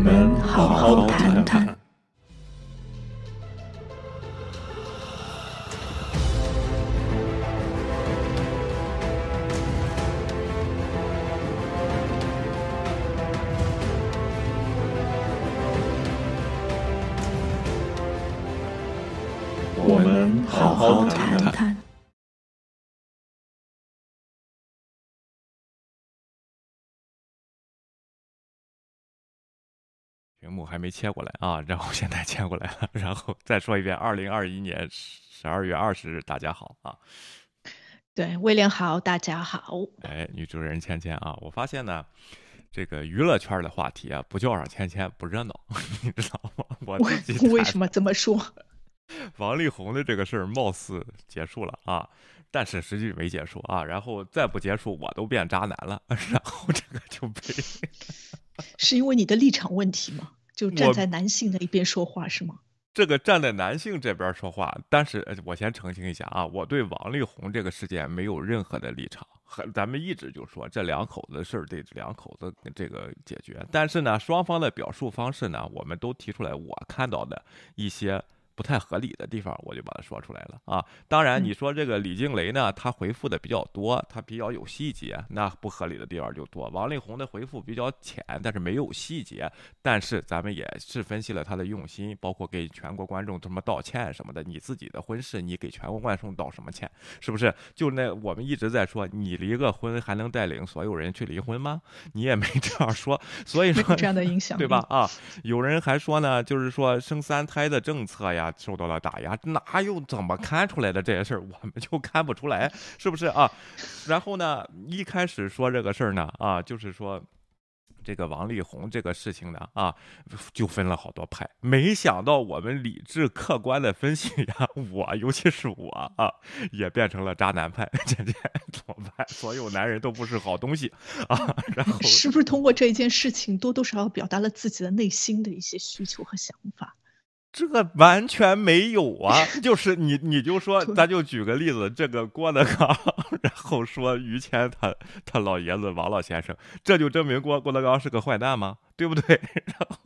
我们好好谈谈。还没切过来啊，然后现在切过来了，然后再说一遍，二零二一年十二月二十日，大家好啊。对，威廉好，大家好。哎，女主人芊芊啊，我发现呢，这个娱乐圈的话题啊，不叫上芊芊不热闹，你知道吗？我 为什么这么说？王力宏的这个事儿貌似结束了啊，但是实际没结束啊，然后再不结束，我都变渣男了，然后这个就被。是因为你的立场问题吗？就站在男性的一边说话是吗？这个站在男性这边说话，但是我先澄清一下啊，我对王力宏这个事件没有任何的立场。咱们一直就说这两口子的事儿得两口子这个解决，但是呢，双方的表述方式呢，我们都提出来我看到的一些。不太合理的地方，我就把它说出来了啊。当然，你说这个李静蕾呢，她回复的比较多，她比较有细节，那不合理的地方就多。王力宏的回复比较浅，但是没有细节。但是咱们也是分析了他的用心，包括给全国观众什么道歉什么的。你自己的婚事，你给全国观众道什么歉？是不是？就那我们一直在说，你离个婚还能带领所有人去离婚吗？你也没这样说，所以说这样的影响，对吧？啊，有人还说呢，就是说生三胎的政策呀。受到了打压，哪有怎么看出来的这些事儿？我们就看不出来，是不是啊？然后呢，一开始说这个事儿呢，啊，就是说这个王力宏这个事情呢，啊，就分了好多派。没想到我们理智客观的分析呀，我尤其是我啊，也变成了渣男派。姐姐怎么办？所有男人都不是好东西啊。然后是不是通过这一件事情，多多少少表达了自己的内心的一些需求和想法？这个完全没有啊！就是你，你就说，咱就举个例子，这个郭德纲，然后说于谦他他老爷子王老先生，这就证明郭郭德纲是个坏蛋吗？对不对？然后。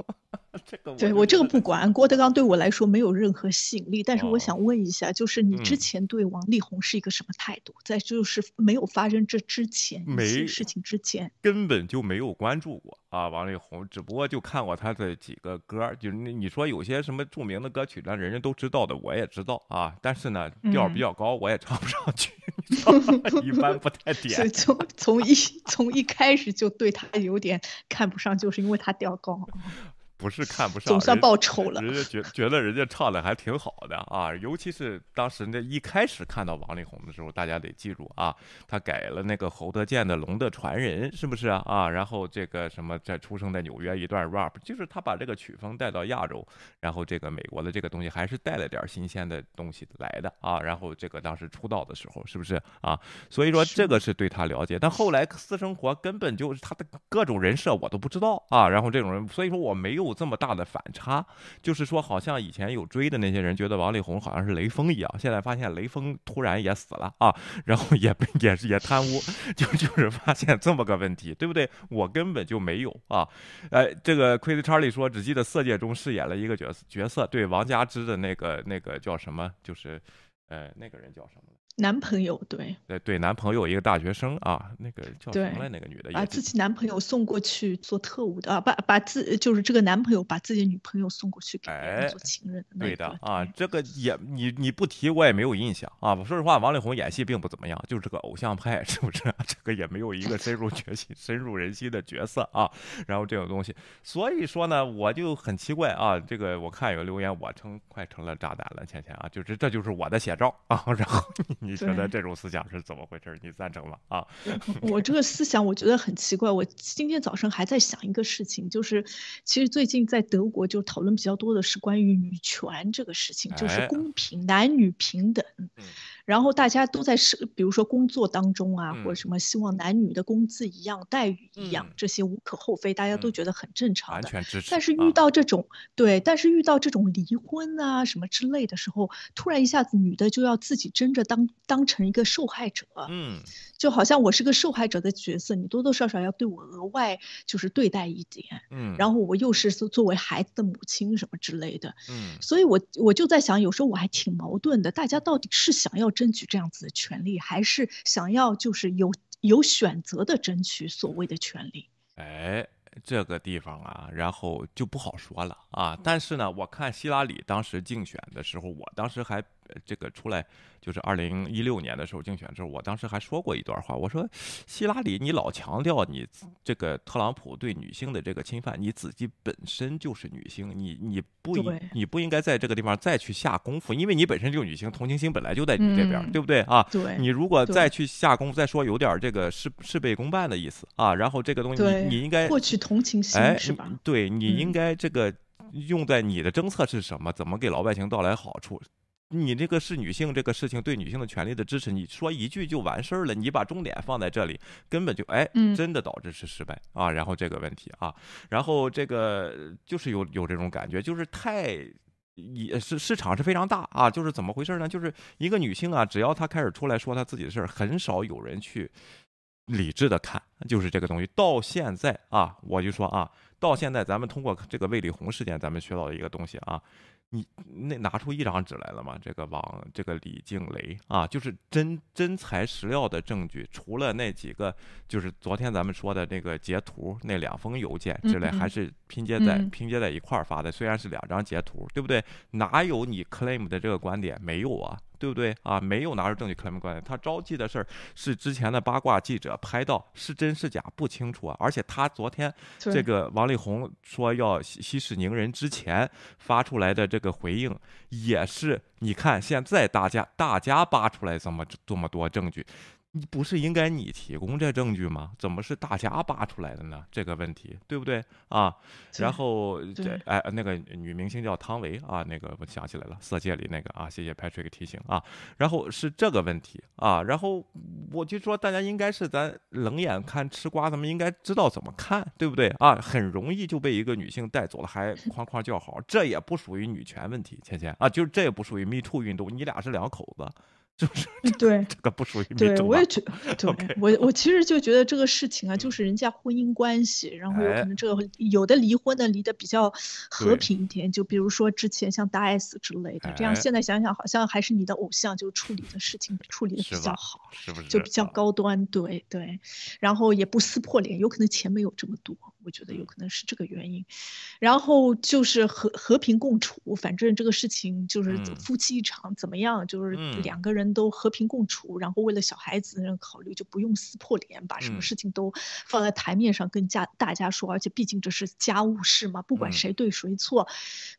这个对我这个不管，郭德纲对我来说没有任何吸引力。但是我想问一下，就是你之前对王力宏是一个什么态度？在就是没有发生这之前，没事情之前，根本就没有关注过啊，王力宏，只不过就看过他的几个歌，就是你说有些什么著名的歌曲，那人人都知道的，我也知道啊。但是呢，调比较高，我也唱不上去，一般不太点。所以从 从一从一开始就对他有点看不上，就是因为他调高。不是看不上，总算报仇了。人家觉觉得人家唱的还挺好的啊，尤其是当时那一开始看到王力宏的时候，大家得记住啊，他改了那个侯德健的《龙的传人》，是不是啊？啊，然后这个什么在出生在纽约一段 rap，就是他把这个曲风带到亚洲，然后这个美国的这个东西还是带了点新鲜的东西来的啊。然后这个当时出道的时候，是不是啊？所以说这个是对他了解，但后来私生活根本就是他的各种人设我都不知道啊。然后这种人，所以说我没有。这么大的反差，就是说，好像以前有追的那些人觉得王力宏好像是雷锋一样，现在发现雷锋突然也死了啊，然后也也是也贪污，就就是发现这么个问题，对不对？我根本就没有啊，哎，这个 Crazy Charlie 说只记得《色戒》中饰演了一个角色角色，对王佳芝的那个那个叫什么，就是呃那个人叫什么？男朋友对对对，男朋友一个大学生啊，那个叫什么来？那个女的把自己男朋友送过去做特务的啊，把把自就是这个男朋友把自己女朋友送过去给别人做情人的。对的啊，这个也你你不提我也没有印象啊。说实话，王力宏演戏并不怎么样，就是这个偶像派，是不是？这个也没有一个深入决心、深入人心的角色啊。然后这种东西，所以说呢，我就很奇怪啊。这个我看有留言，我成快成了炸弹了，倩倩啊，就是这就是我的写照啊。然后。你觉得这种思想是怎么回事？你赞成吗？啊，我这个思想我觉得很奇怪。我今天早上还在想一个事情，就是其实最近在德国就讨论比较多的是关于女权这个事情，就是公平男女平等。然后大家都在是，比如说工作当中啊，或者什么希望男女的工资一样、待遇一样，这些无可厚非，大家都觉得很正常的。完全支持。但是遇到这种对，但是遇到这种离婚啊什么之类的时候，突然一下子女的就要自己争着当当成一个受害者。嗯。就好像我是个受害者的角色，你多多少少要对我额外就是对待一点。嗯。然后我又是作为孩子的母亲什么之类的。嗯。所以我我就在想，有时候我还挺矛盾的，大家到底是想要争取这样子的权利，还是想要就是有有选择的争取所谓的权利？哎，这个地方啊，然后就不好说了啊。但是呢，我看希拉里当时竞选的时候，我当时还这个出来。就是二零一六年的时候竞选的时候，我当时还说过一段话，我说，希拉里，你老强调你这个特朗普对女性的这个侵犯，你自己本身就是女性，你你不应你不应该在这个地方再去下功夫，因为你本身就是女性，同情心本来就在你这边，对不对啊？对，你如果再去下功夫，再说有点这个事事倍功半的意思啊，然后这个东西你你应该获取同情心是吧？对，你应该这个用在你的政策是什么？怎么给老百姓带来好处？你这个是女性这个事情对女性的权利的支持，你说一句就完事儿了，你把重点放在这里，根本就哎，真的导致是失败啊。然后这个问题啊，然后这个就是有有这种感觉，就是太也是市场是非常大啊。就是怎么回事呢？就是一个女性啊，只要她开始出来说她自己的事儿，很少有人去理智的看，就是这个东西。到现在啊，我就说啊，到现在咱们通过这个魏丽红事件，咱们学到的一个东西啊。你那拿出一张纸来了吗？这个王，这个李静蕾啊，就是真真材实料的证据。除了那几个，就是昨天咱们说的那个截图，那两封邮件之类，还是拼接在拼接在一块儿发的。虽然是两张截图，对不对？哪有你 claim 的这个观点？没有啊。对不对啊？没有拿出证据 claim 关系，他招妓的事儿是之前的八卦记者拍到，是真是假不清楚啊。而且他昨天这个王力宏说要息息事宁人之前发出来的这个回应，也是你看现在大家大家扒出来这么这么多证据。你不是应该你提供这证据吗？怎么是大家扒出来的呢？这个问题对不对啊？然后这哎，那个女明星叫汤唯啊，那个我想起来了，《色戒》里那个啊，谢谢 Patrick 提醒啊。然后是这个问题啊，然后我就说大家应该是咱冷眼看吃瓜，咱们应该知道怎么看，对不对啊？很容易就被一个女性带走了，还哐哐叫好，这也不属于女权问题，芊芊啊，就是这也不属于 Me Too 运动，你俩是两口子。就是对这个不属于对，我也觉 对我我其实就觉得这个事情啊，就是人家婚姻关系，然后有可能这个有的离婚的离得比较和平一点，就比如说之前像大 S 之类的，这样现在想想好像还是你的偶像就处理的事情处理的比较好，是不是就比较高端？对对，然后也不撕破脸，有可能钱没有这么多，我觉得有可能是这个原因。然后就是和和平共处，反正这个事情就是夫妻一场，怎么样就是两个人。都和平共处，然后为了小孩子考虑，就不用撕破脸，把什么事情都放在台面上跟家大家说。而且毕竟这是家务事嘛，不管谁对谁错，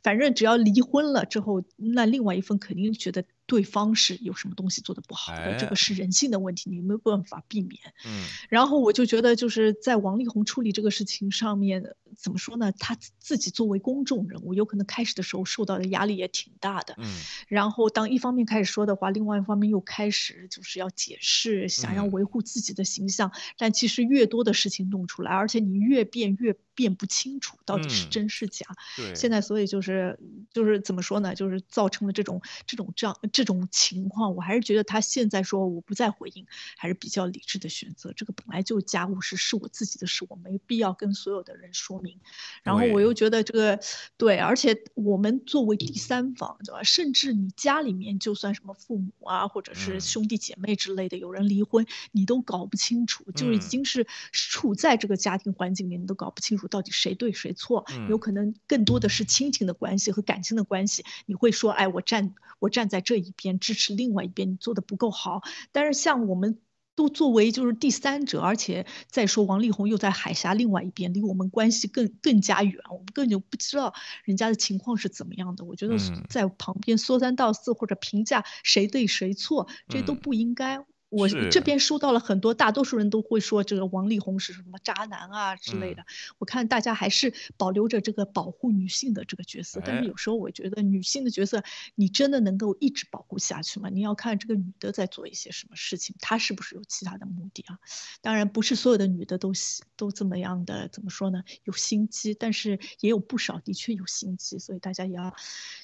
反正只要离婚了之后，那另外一方肯定觉得。对方是有什么东西做的不好的，这个是人性的问题，你没有办法避免。嗯，然后我就觉得就是在王力宏处理这个事情上面，怎么说呢？他自己作为公众人物，有可能开始的时候受到的压力也挺大的。嗯，然后当一方面开始说的话，另外一方面又开始就是要解释，想要维护自己的形象，但其实越多的事情弄出来，而且你越辩越辩不清楚到底是真是假。对，现在所以就是就是怎么说呢？就是造成了这种这种这样。这种情况，我还是觉得他现在说我不再回应，还是比较理智的选择。这个本来就家务事，是我自己的事，我没必要跟所有的人说明。然后我又觉得这个对，而且我们作为第三方，对吧？甚至你家里面就算什么父母啊，或者是兄弟姐妹之类的，有人离婚，你都搞不清楚，就已经是处在这个家庭环境里，你都搞不清楚到底谁对谁错。有可能更多的是亲情的关系和感情的关系。你会说，哎，我站我站在这。一边支持另外一边，你做的不够好。但是像我们都作为就是第三者，而且再说王力宏又在海峡另外一边，离我们关系更更加远，我们根本就不知道人家的情况是怎么样的。我觉得在旁边说三道四或者评价谁对谁错，这都不应该。我这边收到了很多，大多数人都会说这个王力宏是什么渣男啊之类嗯的。我看大家还是保留着这个保护女性的这个角色，但哎是有时候我觉得女性的角色，你真的能够一直保护下去吗？你要看这个女的在做一些什么事情，她是不是有其他的目的啊？当然，不是所有的女的都喜都这么样的，怎么说呢？有心机，但是也有不少的确有心机，所以大家也要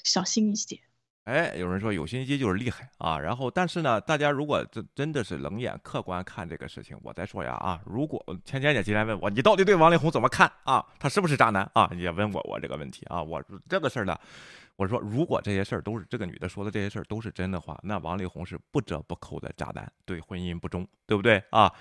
小心一些。哎，有人说有心机就是厉害啊，然后但是呢，大家如果真真的是冷眼客观看这个事情，我再说呀啊，如果芊芊姐今天问我，你到底对王力宏怎么看啊？他是不是渣男啊？也问过我这个问题啊，我这个事儿呢，我说如果这些事儿都是这个女的说的这些事儿都是真的话，那王力宏是不折不扣的渣男，对婚姻不忠，对不对啊？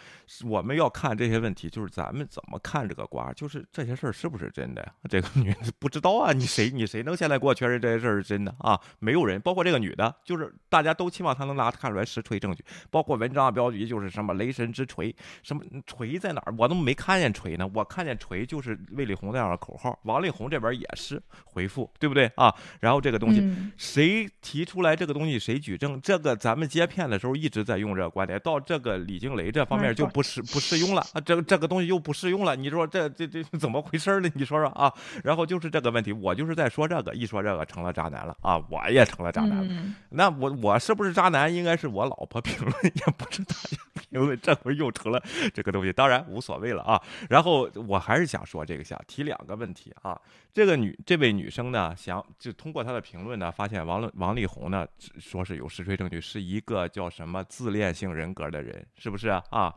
我们要看这些问题，就是咱们怎么看这个瓜，就是这些事儿是不是真的呀？这个女的不知道啊，你谁你谁能现在给我确认这些事儿是真的啊？没有人，包括这个女的，就是大家都期望她能拿看出来实锤证据，包括文章的标题就是什么雷神之锤，什么锤在哪儿？我都没看见锤呢，我看见锤就是魏力宏那样的口号，王力宏这边也是回复，对不对啊？然后这个东西。嗯谁提出来这个东西，谁举证？这个咱们接片的时候一直在用这个观点，到这个李静蕾这方面就不适不适用了啊，这个这个东西又不适用了。你说这这这怎么回事呢？你说说啊？然后就是这个问题，我就是在说这个，一说这个成了渣男了啊，我也成了渣男了。嗯那我我是不是渣男？应该是我老婆评论，也不是大家评论。这回又成了这个东西，当然无所谓了啊。然后我还是想说这个，想提两个问题啊。这个女这位女生呢，想就通过他的评论呢，发现王王力宏呢说是有实锤证据，是一个叫什么自恋性人格的人，是不是啊？啊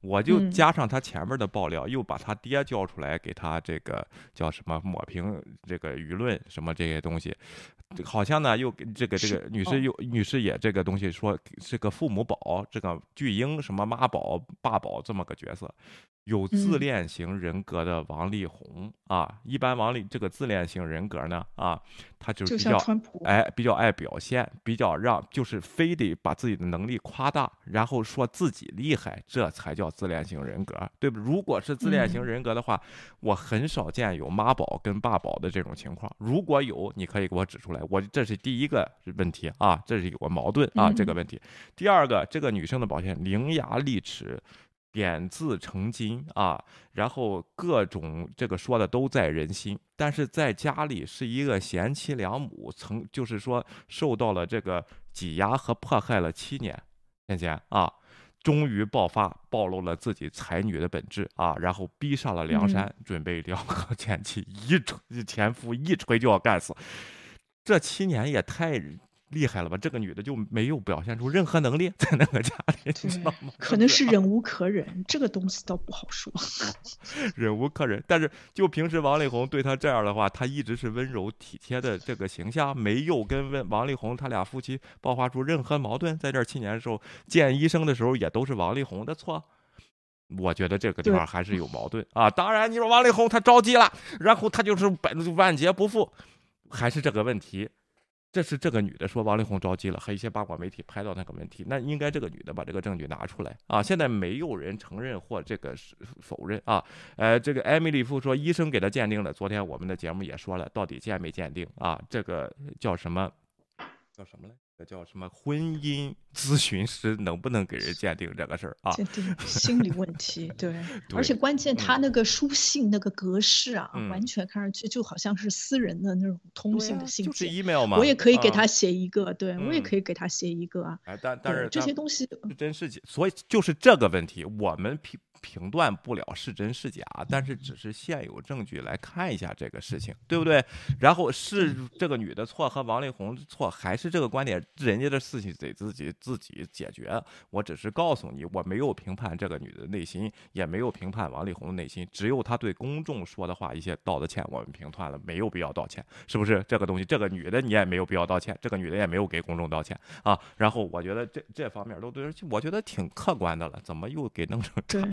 我就嗯加上他前面的爆料，又把他爹叫出来，给他这个叫什么抹平这个舆论什么这些东西，好像呢又给这个这个女士哦又女士也这个东西说是个父母宝，这个巨婴什么妈宝爸宝这么个角色。有自嗯恋型人格的王力宏啊，一般王力这个自恋型人格呢啊，他就是比较哎，比较爱表现，比较让就是非得把自己的能力夸大，然后说自己厉害，这才叫自恋型人格，对不？如果是自恋型嗯人格的话，我很少见有妈宝跟爸宝的这种情况。如果有，你可以给我指出来，我这是第一个问题啊，这是有个矛盾啊，这个嗯问题。第二个，这个女生的表现伶牙俐齿。点字成金啊，然后各种这个说的都在人心，但是在家里是一个贤妻良母，曾就是说受到了这个挤压和迫害了七年，芊芊啊，终于爆发，暴露了自己才女的本质啊，然后逼上了梁山，准备撩和前妻一锤前夫一锤就要干死，这七年也太。厉害了吧？这个女的就没有表现出任何能力，在那个家里，你知道吗？可能是忍无可忍，这个东西倒不好说。忍无可忍。但是就平时王力宏对她这样的话，她一直是温柔体贴的这个形象，没有跟温王力宏他俩夫妻爆发出任何矛盾。在这七年的时候，见医生的时候也都是王力宏的错。我觉得这个地方还是有矛盾啊。当然，你说王力宏他着急了，然后他就是本万劫不复，还是这个问题。这是这个女的说王力宏着急了，和一些八卦媒体拍到那个问题，那应该这个女的把这个证据拿出来啊！现在没有人承认或这个是否认啊。呃，这个艾米丽夫说医生给她鉴定了，昨天我们的节目也说了，到底鉴没鉴定啊？这个叫什么？叫什么来？这叫什么？婚姻咨询师能不能给人鉴定这个事儿啊？鉴定心理问题，对，对而且关键他嗯那个书信那个格式啊，嗯完全看上去就好像是私人的那种通信的信啊就是 email 嘛。我也可以给啊他写一个，对我也嗯可以给他写一个啊。哎，但但是这些东西，是真是假，所以就是这个问题，我们评评断不了是真是假，但是只是现有证据来看一下这个事情，对不对？然后是这个女的错和王力宏的错，还是这个观点，人家的事情得自己自己解决。我只是告诉你，我没有评判这个女的内心，也没有评判王力宏的内心，只有他对公众说的话一些道的歉，我们评判了，没有必要道歉，是不是？这个东西，这个女的你也没有必要道歉，这个女的也没有给公众道歉啊。然后我觉得这这方面都对，我觉得挺客观的了，怎么又给弄成渣对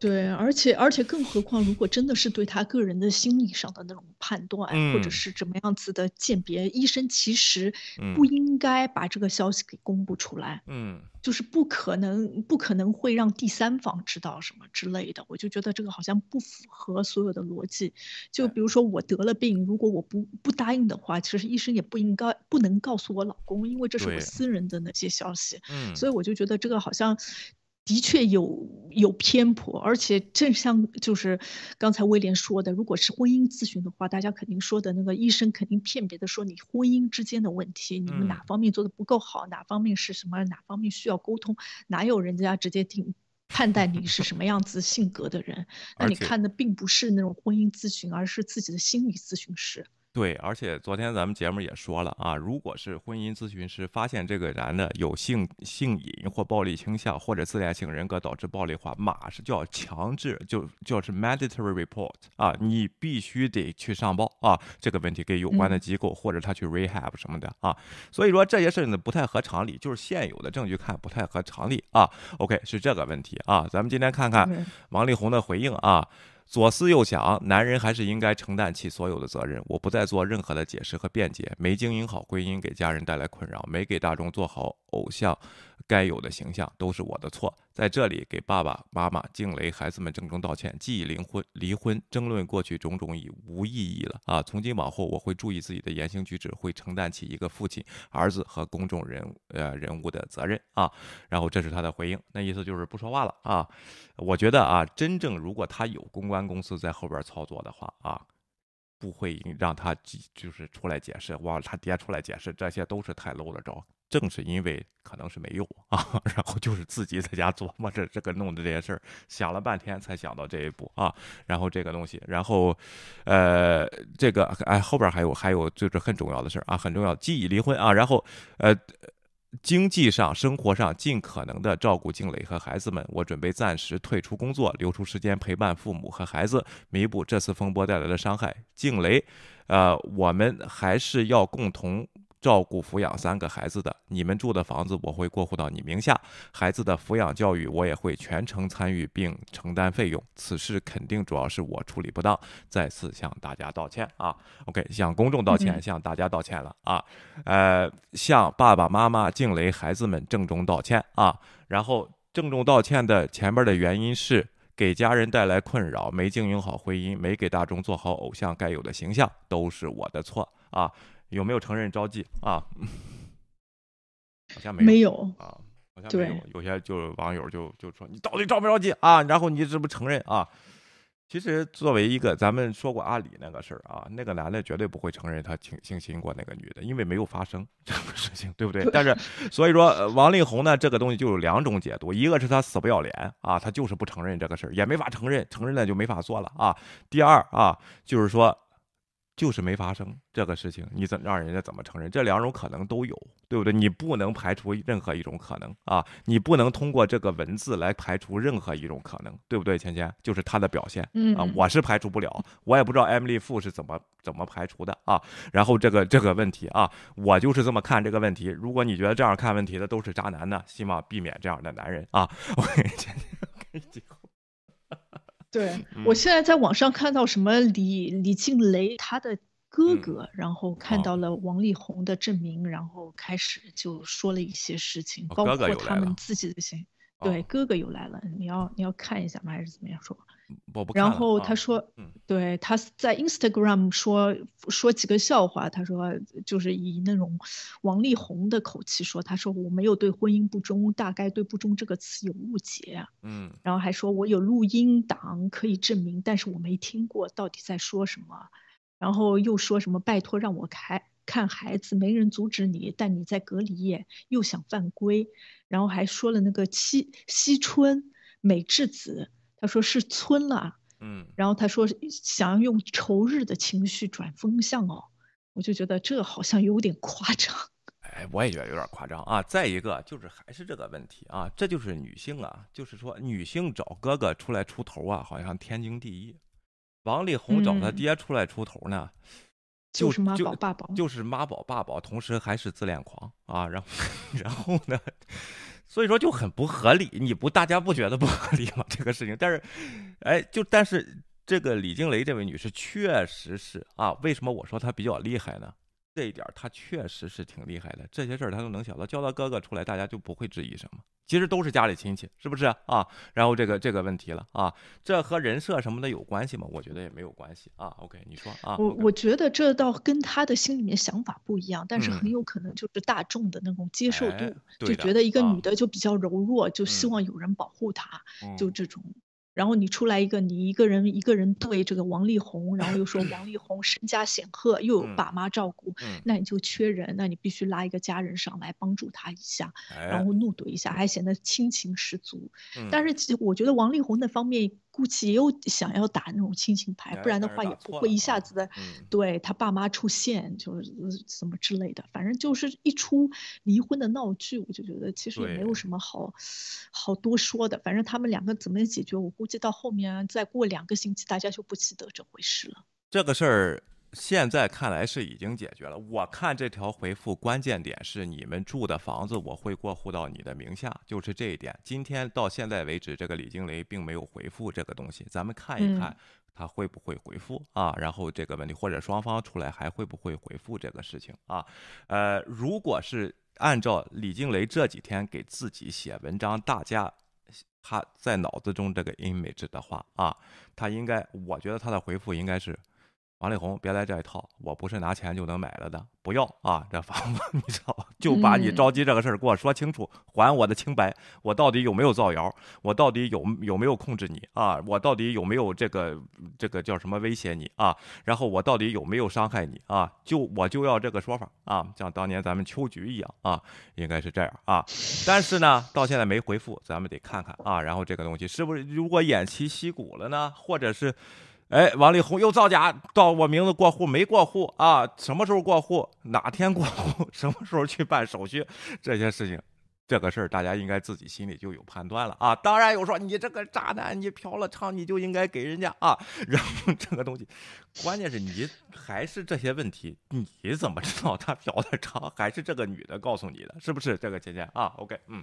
对，而且而且更何况，如果真的是对他个人的心理上的那种判断，或者是怎么样子的鉴别，医生其实不应该把这个消息给公布出来。嗯，就是不可能，不可能会让第三方知道什么之类的。我就觉得这个好像不符合所有的逻辑。就比如说我得了病，如果我不不答应的话，其实医生也不应该不能告诉我老公，因为这是我私人的那些消息。嗯，所以我就觉得这个好像。的确有有偏颇，而且正像就是刚才威廉说的，如果是婚姻咨询的话，大家肯定说的那个医生肯定片别的说你婚姻之间的问题，你们哪方面做的不够好，哪方面是什么，哪方面需要沟通，哪有人家直接定判断你是什么样子性格的人？那你看的并不是那种婚姻咨询，而是自己的心理咨询师。对，而且昨天咱们节目也说了啊，如果是婚姻咨询师发现这个男的有性性瘾或暴力倾向或者自恋性人格导致暴力化，马上就要强制就就是 mandatory report 啊，你必须得去上报啊，这个问题给有关的机构或者他去 rehab 什么的啊。所以说这些事情呢不太合常理，就是现有的证据看不太合常理啊。OK 是这个问题啊，咱们今天看看王力宏的回应啊。左思右想，男人还是应该承担起所有的责任。我不再做任何的解释和辩解。没经营好婚姻，给家人带来困扰；没给大众做好偶像。该有的形象都是我的错，在这里给爸爸妈妈、静蕾孩子们郑重道歉。既已离婚，离婚争论过去种种已无意义了啊！从今往后，我会注意自己的言行举止，会承担起一个父亲、儿子和公众人呃人物的责任啊。然后这是他的回应，那意思就是不说话了啊。我觉得啊，真正如果他有公关公司在后边操作的话啊，不会让他就是出来解释，忘了他爹出来解释，这些都是太 low 了招。正是因为可能是没有啊，然后就是自己在家琢磨着这个弄的这些事儿，想了半天才想到这一步啊。然后这个东西，然后，呃，这个哎后边还有还有就是很重要的事儿啊，很重要，既已离婚啊，然后呃，经济上生活上尽可能的照顾静蕾和孩子们，我准备暂时退出工作，留出时间陪伴父母和孩子，弥补这次风波带来的伤害。静蕾，呃，我们还是要共同。照顾抚养三个孩子的，你们住的房子我会过户到你名下，孩子的抚养教育我也会全程参与并承担费用。此事肯定主要是我处理不当，再次向大家道歉啊。OK，向公众道歉，向大家道歉了啊。呃，向爸爸妈妈、静蕾孩子们郑重道歉啊。然后郑重道歉的前面的原因是给家人带来困扰，没经营好婚姻，没给大众做好偶像该有的形象，都是我的错啊。有没有承认招妓啊？好像没有啊，好像没有。有些就是网友就就说你到底招没招妓啊？然后你是不承认啊？其实作为一个，咱们说过阿里那个事儿啊，那个男的绝对不会承认他性性侵过那个女的，因为没有发生 这个事情，对不对？但是所以说王力宏呢，这个东西就有两种解读，一个是他死不要脸啊，他就是不承认这个事儿，也没法承认，承认了就没法做了啊。第二啊，就是说。就是没发生这个事情，你怎让人家怎么承认？这两种可能都有，对不对？你不能排除任何一种可能啊！你不能通过这个文字来排除任何一种可能，对不对？芊芊就是他的表现，嗯啊，我是排除不了，我也不知道 Emily Fu 是怎么怎么排除的啊。然后这个这个问题啊，我就是这么看这个问题。如果你觉得这样看问题的都是渣男呢，希望避免这样的男人啊。我芊芊 给你对 我现在在网上看到什么李李静蕾他的哥哥，然后看到了王力宏的证明，然后开始就说了一些事情，包括他们自己的行。对，哥哥又来了，你要你要看一下吗？还是怎么样说？然后他说，对，他在 Instagram 说说几个笑话。他说，就是以那种王力宏的口气说，他说我没有对婚姻不忠，大概对不忠这个词有误解。嗯，然后还说我有录音档可以证明，但是我没听过到底在说什么。然后又说什么拜托让我开看孩子，没人阻止你，但你在隔离夜又想犯规。然后还说了那个七惜春美智子。他说是村了，嗯，然后他说想要用仇日的情绪转风向哦，我就觉得这好像有点夸张。哎，我也觉得有点夸张啊。再一个就是还是这个问题啊，这就是女性啊，就是说女性找哥哥出来出头啊，好像天经地义。王力宏找他爹出来出头呢，就是妈宝爸宝，就是妈宝爸宝，同时还是自恋狂啊。然后 然后呢？所以说就很不合理，你不大家不觉得不合理吗？这个事情，但是，哎，就但是这个李静蕾这位女士确实是啊，为什么我说她比较厉害呢？这一点他确实是挺厉害的，这些事儿他都能想到，叫他哥哥出来，大家就不会质疑什么。其实都是家里亲戚，是不是啊？然后这个这个问题了啊，这和人设什么的有关系吗？我觉得也没有关系啊。OK，你说啊？我我觉得这倒跟他的心里面想法不一样，但是很有可能就是大众的那种接受度，就觉得一个女的就比较柔弱，就希望有人保护她，就这种。然后你出来一个，你一个人一个人对这个王力宏，然后又说王力宏身家显赫，又有爸妈照顾，那你就缺人，那你必须拉一个家人上来帮助他一下，然后怒怼一下，还显得亲情十足。但是其实我觉得王力宏那方面。估计也有想要打那种亲情牌，不然的话也不会一下子的，对他爸妈出现就是什么之类的，反正就是一出离婚的闹剧，我就觉得其实也没有什么好好多说的。反正他们两个怎么解决，我估计到后面再过两个星期，大家就不记得这回事了。这个事儿。现在看来是已经解决了。我看这条回复关键点是你们住的房子我会过户到你的名下，就是这一点。今天到现在为止，这个李静蕾并没有回复这个东西，咱们看一看他会不会回复啊？然后这个问题或者双方出来还会不会回复这个事情啊？呃，如果是按照李静蕾这几天给自己写文章，大家他在脑子中这个 image 的话啊，他应该，我觉得他的回复应该是。王力宏，别来这一套！我不是拿钱就能买了的，不要啊！这房子 你知道，就把你着急这个事儿给我说清楚，还我的清白。我到底有没有造谣？我到底有有没有控制你啊？我到底有没有这个这个叫什么威胁你啊？然后我到底有没有伤害你啊？就我就要这个说法啊！像当年咱们秋菊一样啊，应该是这样啊。但是呢，到现在没回复，咱们得看看啊。然后这个东西是不是如果偃旗息鼓了呢？或者是？哎，王力宏又造假，到我名字过户没过户啊？什么时候过户？哪天过户？什么时候去办手续？这些事情，这个事儿大家应该自己心里就有判断了啊。当然有说你这个渣男，你嫖了娼，你就应该给人家啊。然后这个东西，关键是你还是这些问题，你怎么知道他嫖的娼？还是这个女的告诉你的？是不是这个姐姐啊？OK，嗯。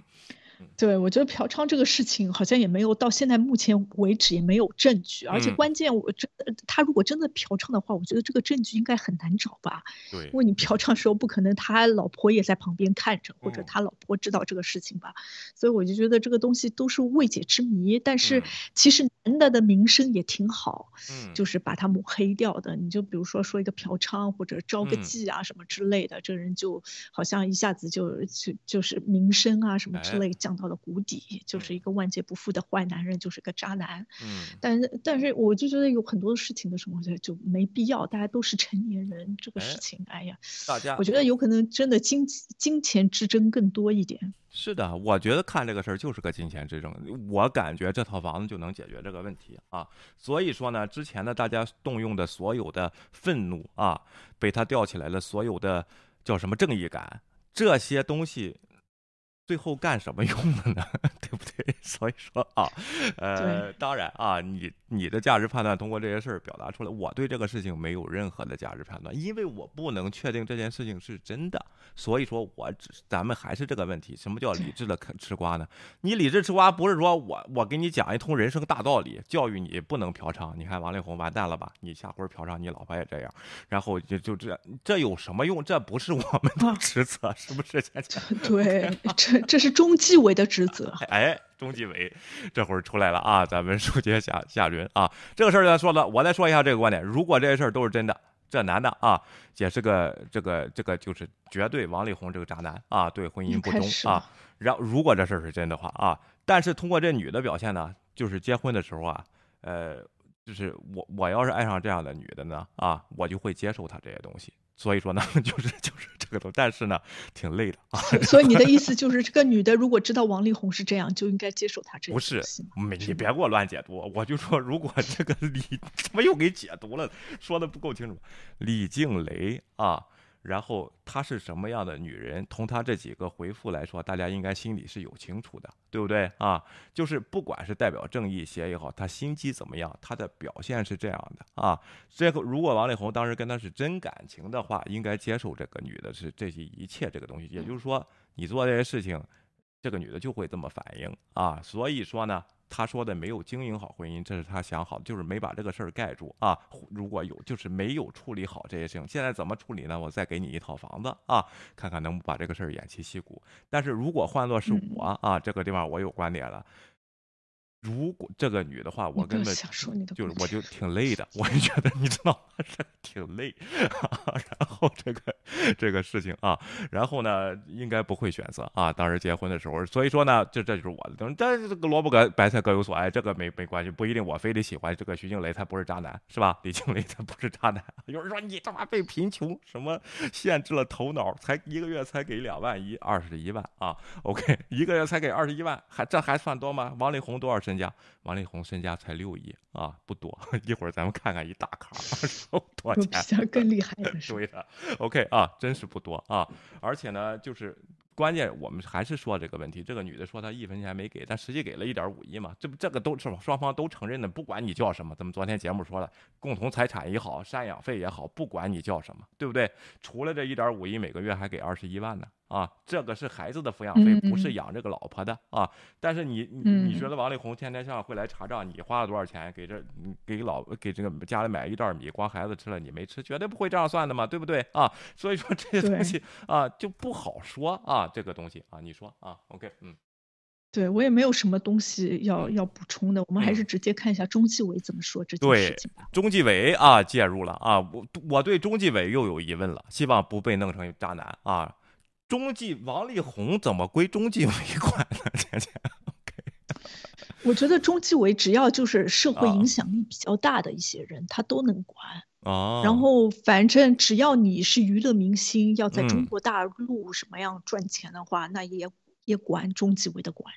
对，我觉得嫖娼这个事情好像也没有到现在目前为止也没有证据，而且关键我真他如果真的嫖娼的话，我觉得这个证据应该很难找吧？对，因为你嫖娼的时候不可能他老婆也在旁边看着，或者他老婆知道这个事情吧？所以我就觉得这个东西都是未解之谜。但是其实男的的名声也挺好，嗯，就是把他抹黑掉的。你就比如说说一个嫖娼或者招个妓啊什么之类的，这人就好像一下子就就就是名声啊什么之类降。到了谷底，就是一个万劫不复的坏男人，就是个渣男。嗯，但是但是我就觉得有很多事情的时候，就没必要。大家都是成年人，这个事情，哎呀，大家，我觉得有可能真的金金钱之争更多一点。是的，我觉得看这个事儿就是个金钱之争。我感觉这套房子就能解决这个问题啊。所以说呢，之前的大家动用的所有的愤怒啊，被他吊起来了，所有的叫什么正义感这些东西。最后干什么用的呢？对不对？所以说啊，呃，当然啊，你你的价值判断通过这些事儿表达出来，我对这个事情没有任何的价值判断，因为我不能确定这件事情是真的。所以说，我只咱们还是这个问题，什么叫理智的吃瓜呢？你理智吃瓜不是说我我给你讲一通人生大道理，教育你不能嫖娼。你看王力宏完蛋了吧？你下回嫖娼，你老婆也这样，然后就就这这有什么用？这不是我们的职责，是不是？对。这是中纪委的职责。哎，中纪委这会儿出来了啊！咱们书接下下轮啊，这个事儿咱说了，我再说一下这个观点：如果这些事儿都是真的，这男的啊，也是个这个这个就是绝对王力宏这个渣男啊，对婚姻不忠啊。然如果这事儿是真的话啊，但是通过这女的表现呢，就是结婚的时候啊，呃，就是我我要是爱上这样的女的呢啊，我就会接受她这些东西。所以说呢，就是就是这个都，但是呢，挺累的啊。所以你的意思就是，这个女的如果知道王力宏是这样，就应该接受他这不是，没你别给我乱解读。我就说，如果这个李 怎么又给解读了，说的不够清楚。李静蕾啊。然后她是什么样的女人？从她这几个回复来说，大家应该心里是有清楚的，对不对啊？就是不管是代表正义协也好，她心机怎么样，她的表现是这样的啊。这个如果王力宏当时跟她是真感情的话，应该接受这个女的是这些一切这个东西。也就是说，你做这些事情，这个女的就会这么反应啊。所以说呢。他说的没有经营好婚姻，这是他想好，就是没把这个事儿盖住啊。如果有，就是没有处理好这些事情。现在怎么处理呢？我再给你一套房子啊，看看能不把这个事儿偃旗息鼓。但是如果换作是我啊，这个地方我有观点了。如果这个女的话，我根本就是我就挺累的，我就觉得你知道吗？挺累，然后这个这个事情啊，然后呢，应该不会选择啊。当时结婚的时候，所以说呢，这这就是我的东西。但是这个萝卜各白菜各有所爱，这个没没关系，不一定我非得喜欢这个徐静蕾，她不是渣男是吧？李静蕾她不是渣男。有人说你他妈被贫穷什么限制了头脑，才一个月才给两万一，二十一万啊？OK，一个月才给二十一万，还这还算多吗？王力宏多少身家？王力宏身家才六亿啊，不多。一会儿咱们看看一大卡 多少钱？更厉害的，对的。OK 啊，真是不多啊。而且呢，就是关键，我们还是说这个问题。这个女的说她一分钱没给，但实际给了一点五亿嘛。这不，这个都是双方都承认的。不管你叫什么，咱们昨天节目说了，共同财产也好，赡养费也好，不管你叫什么，对不对？除了这一点五亿，每个月还给二十一万呢。啊，这个是孩子的抚养费，不是养这个老婆的啊。但是你你你觉得王力宏天天上会来查账，你花了多少钱给这给老给这个家里买一袋米，光孩子吃了你没吃，绝对不会这样算的嘛，对不对啊？所以说这些东西啊就不好说啊，这个东西啊，你说啊，OK，嗯，对我也没有什么东西要要补充的，我们还是直接看一下中纪委怎么说这件事情吧。中纪委啊介入了啊，我我对中纪委又有疑问了，希望不被弄成渣男啊。中纪王力宏怎么归中纪委管呢？姐姐，OK。我觉得中纪委只要就是社会影响力比较大的一些人，他都能管。哦。然后反正只要你是娱乐明星，要在中国大陆什么样赚钱的话，那也也管中纪委的管。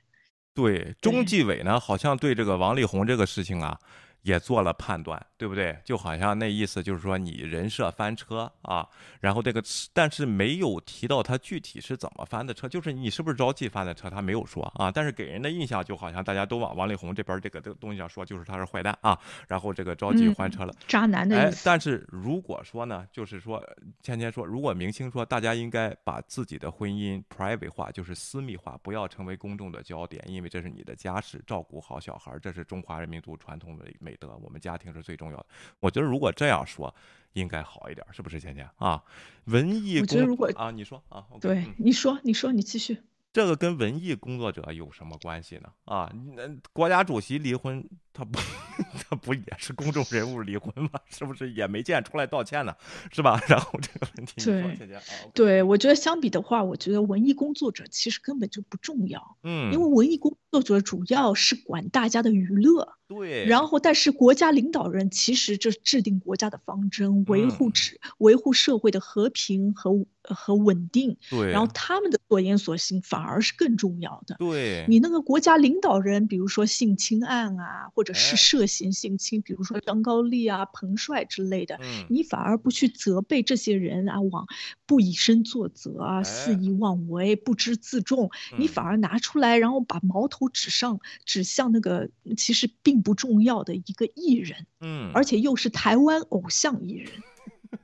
对，中纪委呢，好像对这个王力宏这个事情啊。也做了判断，对不对？就好像那意思就是说你人设翻车啊，然后这个，但是没有提到他具体是怎么翻的车，就是你是不是着急翻的车，他没有说啊。但是给人的印象就好像大家都往王力宏这边这个这个东西上说，就是他是坏蛋啊，然后这个着急翻车了，渣男的意思。但是如果说呢，就是说芊芊说，如果明星说大家应该把自己的婚姻 private 化，就是私密化，不要成为公众的焦点，因为这是你的家事，照顾好小孩，这是中华人民族传统的美。得我们家庭是最重要的。我觉得如果这样说，应该好一点，是不是，倩倩啊？文艺，我觉得如果啊，你说啊，对，你说，你说，你继续。这个跟文艺工作者有什么关系呢？啊，那国家主席离婚。他不，他不也是公众人物离婚吗？是不是也没见出来道歉呢？是吧？然后这个问题，对，对我觉得相比的话，我觉得文艺工作者其实根本就不重要，嗯，因为文艺工作者主要是管大家的娱乐，对，然后但是国家领导人其实这制定国家的方针，维护制维护社会的和平和和稳定，对，然后他们的所言所行反而是更重要的，对，你那个国家领导人，比如说性侵案啊，或者是涉嫌性侵，比如说张高丽啊、彭帅之类的，你反而不去责备这些人啊，往不以身作则啊、肆意妄为、不知自重，你反而拿出来，然后把矛头指上指向那个其实并不重要的一个艺人，嗯，而且又是台湾偶像艺人。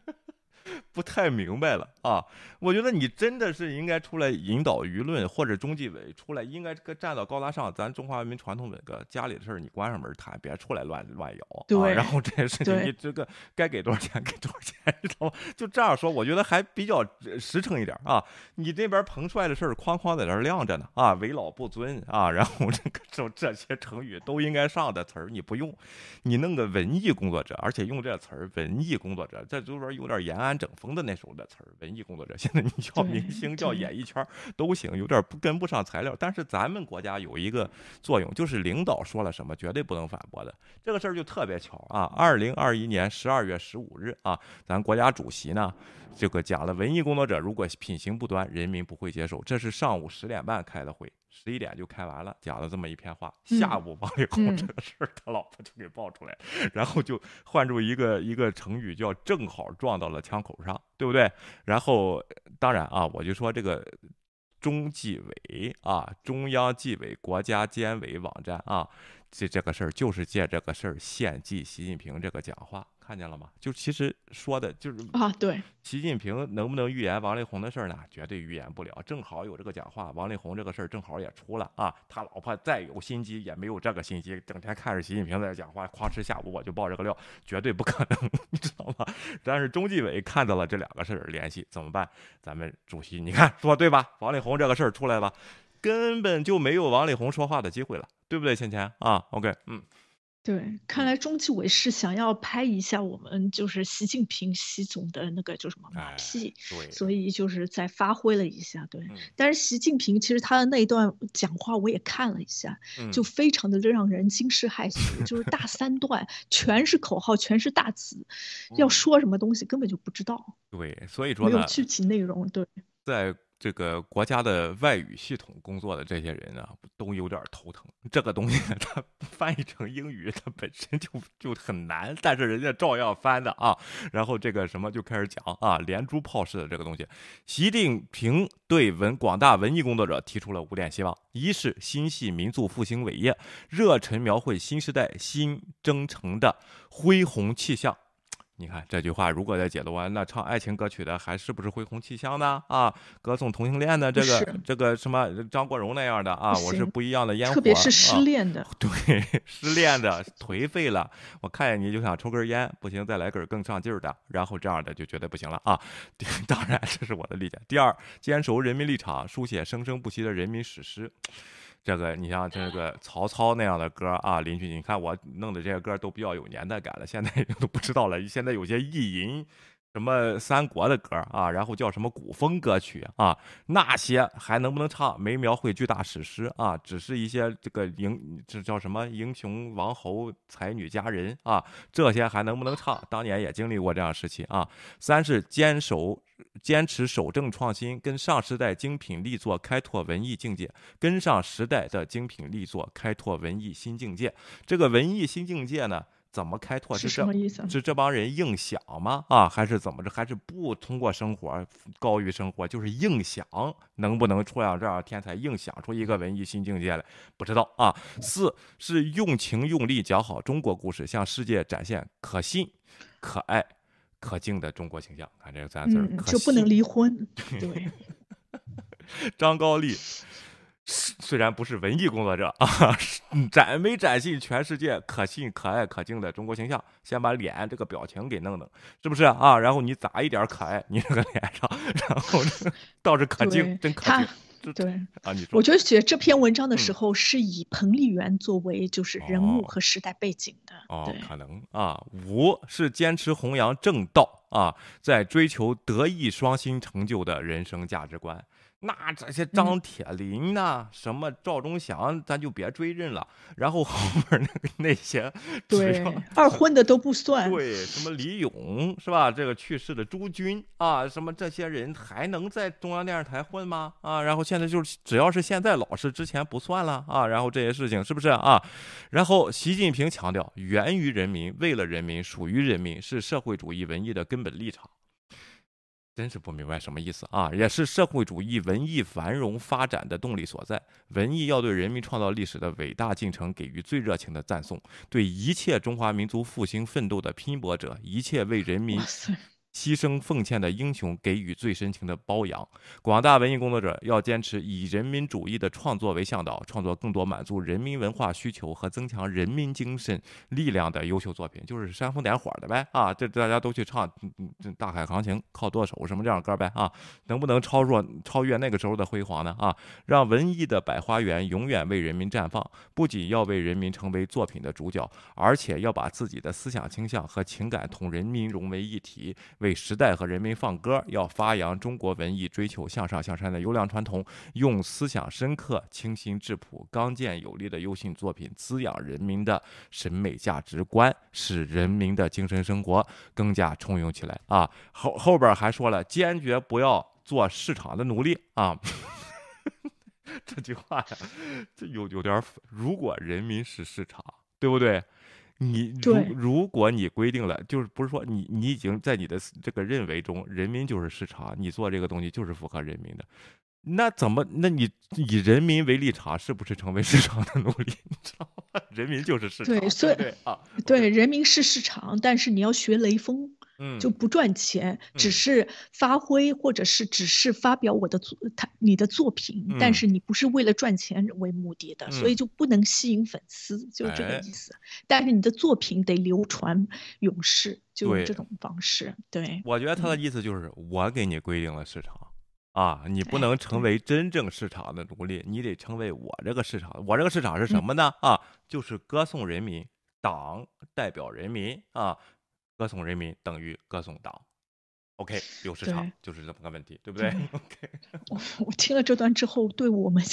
不太明白了啊！我觉得你真的是应该出来引导舆论，或者中纪委出来应该站到高大上。咱中华文明传统那个家里的事儿，你关上门谈，别出来乱乱摇。对，然后这些事情你这个该给多少钱给多少钱，知道吗？就这样说，我觉得还比较实诚一点啊。你这边彭帅的事儿哐哐在这晾着呢啊，为老不尊啊，然后这个这这些成语都应该上的词儿你不用，你弄个文艺工作者，而且用这词儿文艺工作者，这里边有点延安整。风的那时候的词儿，文艺工作者，现在你叫明星，叫演艺圈都行，有点不跟不上材料。但是咱们国家有一个作用，就是领导说了什么，绝对不能反驳的。这个事儿就特别巧啊！二零二一年十二月十五日啊，咱国家主席呢，这个讲了，文艺工作者如果品行不端，人民不会接受。这是上午十点半开的会。十一点就开完了，讲了这么一篇话。下午王力宏这个事儿，他老婆就给爆出来，然后就换出一个一个成语叫“正好撞到了枪口上”，对不对？然后当然啊，我就说这个中纪委啊，中央纪委国家监委网站啊，这这个事儿就是借这个事儿献祭习近平这个讲话。看见了吗？就其实说的就是啊，对，习近平能不能预言王力宏的事儿呢？绝对预言不了。正好有这个讲话，王力宏这个事儿正好也出了啊。他老婆再有心机也没有这个心机，整天看着习近平在这讲话，哐哧下午我就爆这个料，绝对不可能，你知道吗？但是中纪委看到了这两个事儿联系，怎么办？咱们主席你看说对吧？王力宏这个事儿出来吧，根本就没有王力宏说话的机会了，对不对？芊芊啊，OK，嗯。对，看来中纪委是想要拍一下我们就是习近平习总的那个叫什么马屁，对所以就是在发挥了一下。对，但是习近平其实他的那一段讲话我也看了一下，就非常的让人惊世骇俗，就是大三段全是口号，全是大词，要说什么东西根本就不知道。对，所以说没有具体内容。对，在。这个国家的外语系统工作的这些人啊，都有点头疼。这个东西 它翻译成英语，它本身就就很难，但是人家照样翻的啊。然后这个什么就开始讲啊，连珠炮式的这个东西。习近平对文广大文艺工作者提出了五点希望：一是心系民族复兴伟业，热忱描绘新时代新征程的恢宏气象。你看这句话，如果再解读完，那唱爱情歌曲的还是不是恢宏气象呢？啊，歌颂同性恋的这个这个什么张国荣那样的啊，我是不一样的烟火，特别是失恋的，对，失恋的颓废了，我看见你就想抽根烟，不行再来根更上劲儿的，然后这样的就绝对不行了啊！当然这是我的理解。第二，坚守人民立场，书写生生不息的人民史诗。这个你像这个曹操那样的歌啊，邻居，你看我弄的这些歌都比较有年代感了，现在 都不知道了。现在有些意淫什么三国的歌啊，然后叫什么古风歌曲啊，那些还能不能唱？没描绘巨大史诗啊，只是一些这个英这叫什么英雄王侯才女佳人啊，这些还能不能唱？当年也经历过这样时期啊。三是坚守。坚持守正创新，跟上时代精品力作开拓文艺境界，跟上时代的精品力作开拓文艺新境界。这个文艺新境界呢，怎么开拓？是什么意思？是这帮人硬想吗？啊，还是怎么着？还是不通过生活高于生活？就是硬想，能不能出像这样天才硬想出一个文艺新境界来？不知道啊。四是用情用力讲好中国故事，向世界展现可信、可爱。可敬的中国形象，看这个三字儿，就不能离婚。对，张高丽虽然不是文艺工作者啊，展没展现全世界可信、可爱、可敬的中国形象？先把脸这个表情给弄弄，是不是啊？然后你咋一点可爱？你这个脸上，然后倒是可敬，真可敬。对啊，你说，我觉得写这篇文章的时候是以彭丽媛作为就是人物和时代背景的。哦，可能啊。五是坚持弘扬正道啊，在追求德艺双馨成就的人生价值观。那这些张铁林呐，什么赵忠祥，咱就别追认了。然后后面那个那些，对二婚的都不算。对，什么李勇是吧？这个去世的朱军啊，什么这些人还能在中央电视台混吗？啊，然后现在就是只要是现在老师，之前不算了啊。然后这些事情是不是啊？然后习近平强调，源于人民，为了人民，属于人民，是社会主义文艺的根本立场。真是不明白什么意思啊！也是社会主义文艺繁荣发展的动力所在。文艺要对人民创造历史的伟大进程给予最热情的赞颂，对一切中华民族复兴奋斗的拼搏者，一切为人民。牺牲奉献的英雄给予最深情的褒扬。广大文艺工作者要坚持以人民主义的创作为向导，创作更多满足人民文化需求和增强人民精神力量的优秀作品，就是煽风点火的呗啊！这大家都去唱，这大海航行靠舵手什么这样的歌呗啊？能不能超越超越那个时候的辉煌呢啊？让文艺的百花园永远为人民绽放，不仅要为人民成为作品的主角，而且要把自己的思想倾向和情感同人民融为一体。为时代和人民放歌，要发扬中国文艺追求向上向善的优良传统，用思想深刻、清新质朴、刚健有力的优秀作品滋养人民的审美价值观，使人民的精神生活更加充盈起来啊！后后边还说了，坚决不要做市场的奴隶啊！这句话呀，这有有点，如果人民是市场，对不对？你如如果你规定了，就是不是说你你已经在你的这个认为中，人民就是市场，你做这个东西就是符合人民的。那怎么？那你以人民为立场，是不是成为市场的奴隶？你知道吗？人民就是市场。对，所以对啊，对，人民是市场，但是你要学雷锋。嗯，就不赚钱，只是发挥，或者是只是发表我的作他你的作品，但是你不是为了赚钱为目的的，所以就不能吸引粉丝，就是这个意思。但是你的作品得流传永世，就是这种方式。对，我觉得他的意思就是我给你规定了市场啊，你不能成为真正市场的奴隶，你得成为我这个市场。我这个市场是什么呢？啊，就是歌颂人民，党代表人民啊。歌颂人民等于歌颂党，OK，有市场就是这么个问题，对不对？OK，我我听了这段之后，对我们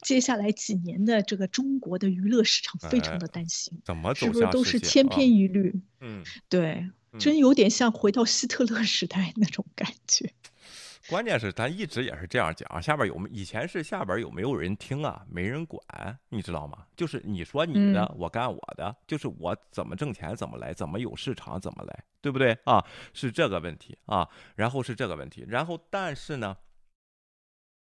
接下来几年的这个中国的娱乐市场非常的担心，怎么是不是都是千篇一律？嗯，对，真有点像回到希特勒时代那种感觉。关键是咱一直也是这样讲，下边有没以前是下边有没有人听啊？没人管，你知道吗？就是你说你的，我干我的，就是我怎么挣钱怎么来，怎么有市场怎么来，对不对啊？是这个问题啊，然后是这个问题，然后但是呢，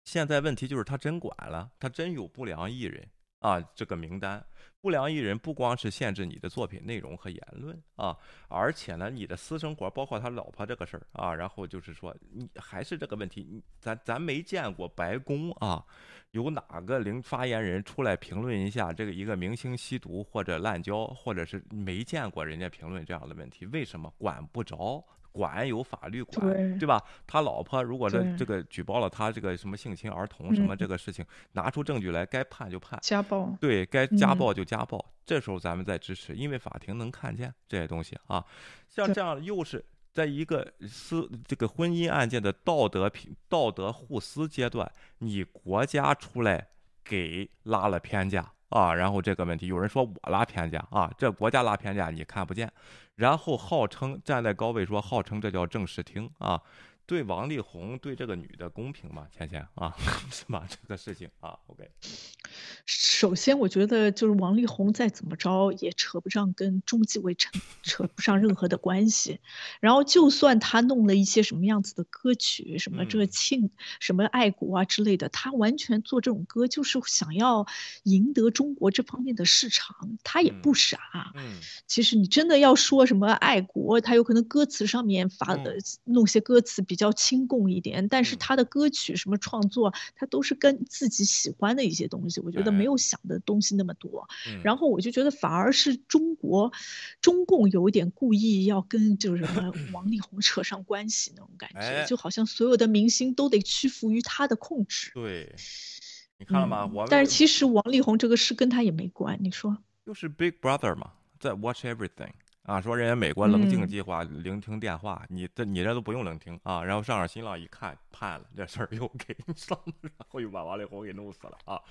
现在问题就是他真管了，他真有不良艺人啊，这个名单。不良艺人不光是限制你的作品内容和言论啊，而且呢，你的私生活，包括他老婆这个事儿啊，然后就是说，你还是这个问题，咱咱没见过白宫啊，有哪个零发言人出来评论一下这个一个明星吸毒或者滥交，或者是没见过人家评论这样的问题，为什么管不着？管有法律管，对吧？他老婆如果这这个举报了他这个什么性侵儿童什么这个事情，拿出证据来，该判就判。家暴。对该家暴就家暴。这时候咱们再支持，因为法庭能看见这些东西啊。像这样又是在一个私这个婚姻案件的道德品道德互撕阶段，你国家出来给拉了偏架啊。然后这个问题，有人说我拉偏架啊，这国家拉偏架你看不见。然后号称站在高位说，号称这叫正视听啊。对王力宏对这个女的公平吗？倩倩啊，是吧？这个事情啊，OK。首先，我觉得就是王力宏再怎么着也扯不上跟中纪委扯扯不上任何的关系。然后，就算他弄了一些什么样子的歌曲，什么这个庆什么爱国啊之类的，他完全做这种歌就是想要赢得中国这方面的市场。他也不傻。嗯。其实你真的要说什么爱国，他有可能歌词上面发的弄些歌词比较亲共一点，但是他的歌曲什么创作，他都是跟自己喜欢的一些东西。我觉得没有想的东西那么多，然后我就觉得反而是中国中共有一点故意要跟就是 王力宏扯上关系那种感觉，就好像所有的明星都得屈服于他的控制。对，你看了吗？我但是其实王力宏这个事跟他也没关，你说？就是 Big Brother 嘛，在 Watch Everything。啊，说人家美国棱镜计划聆听电话，你这你这都不用聆听啊。然后上上新浪一看，判了，这事儿又给上了，然后又把王力宏给弄死了啊。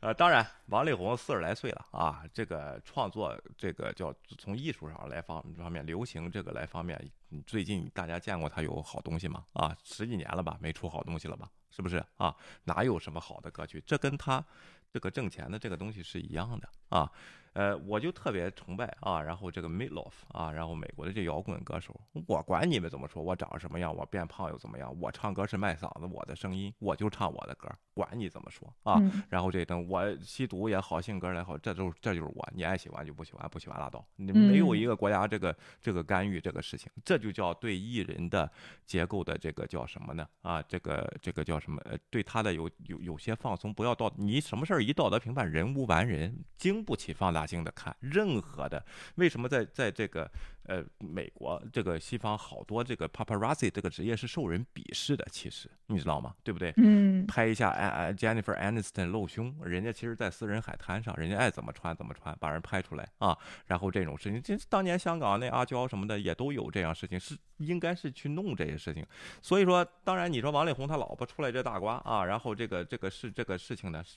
呃，当然，王力宏四十来岁了啊，这个创作这个叫从艺术上来方方面流行这个来方面，最近大家见过他有好东西吗？啊，十几年了吧，没出好东西了吧？是不是啊？哪有什么好的歌曲？这跟他这个挣钱的这个东西是一样的啊。呃，我就特别崇拜啊，然后这个 Midlife 啊，然后美国的这摇滚歌手，我管你们怎么说，我长什么样，我变胖又怎么样，我唱歌是卖嗓子，我的声音，我就唱我的歌，管你怎么说啊。然后这等我吸毒也好，性格也好，这都这就是我，你爱喜欢就不喜欢，不喜欢拉倒。你没有一个国家这个这个干预这个事情，这就叫对艺人的结构的这个叫什么呢？啊，这个这个叫什么？呃，对他的有有有些放松，不要道你什么事儿一道德评判，人无完人，经不起放大。镜的看任何的，为什么在在这个呃美国这个西方好多这个 paparazzi 这个职业是受人鄙视的？其实你知道吗？对不对？嗯，拍一下哎 Jennifer Aniston 露胸，人家其实在私人海滩上，人家爱怎么穿怎么穿，把人拍出来啊。然后这种事情，这当年香港那阿娇什么的也都有这样事情，是应该是去弄这些事情。所以说，当然你说王力宏他老婆出来这大瓜啊，然后这个这个是这个事情呢是。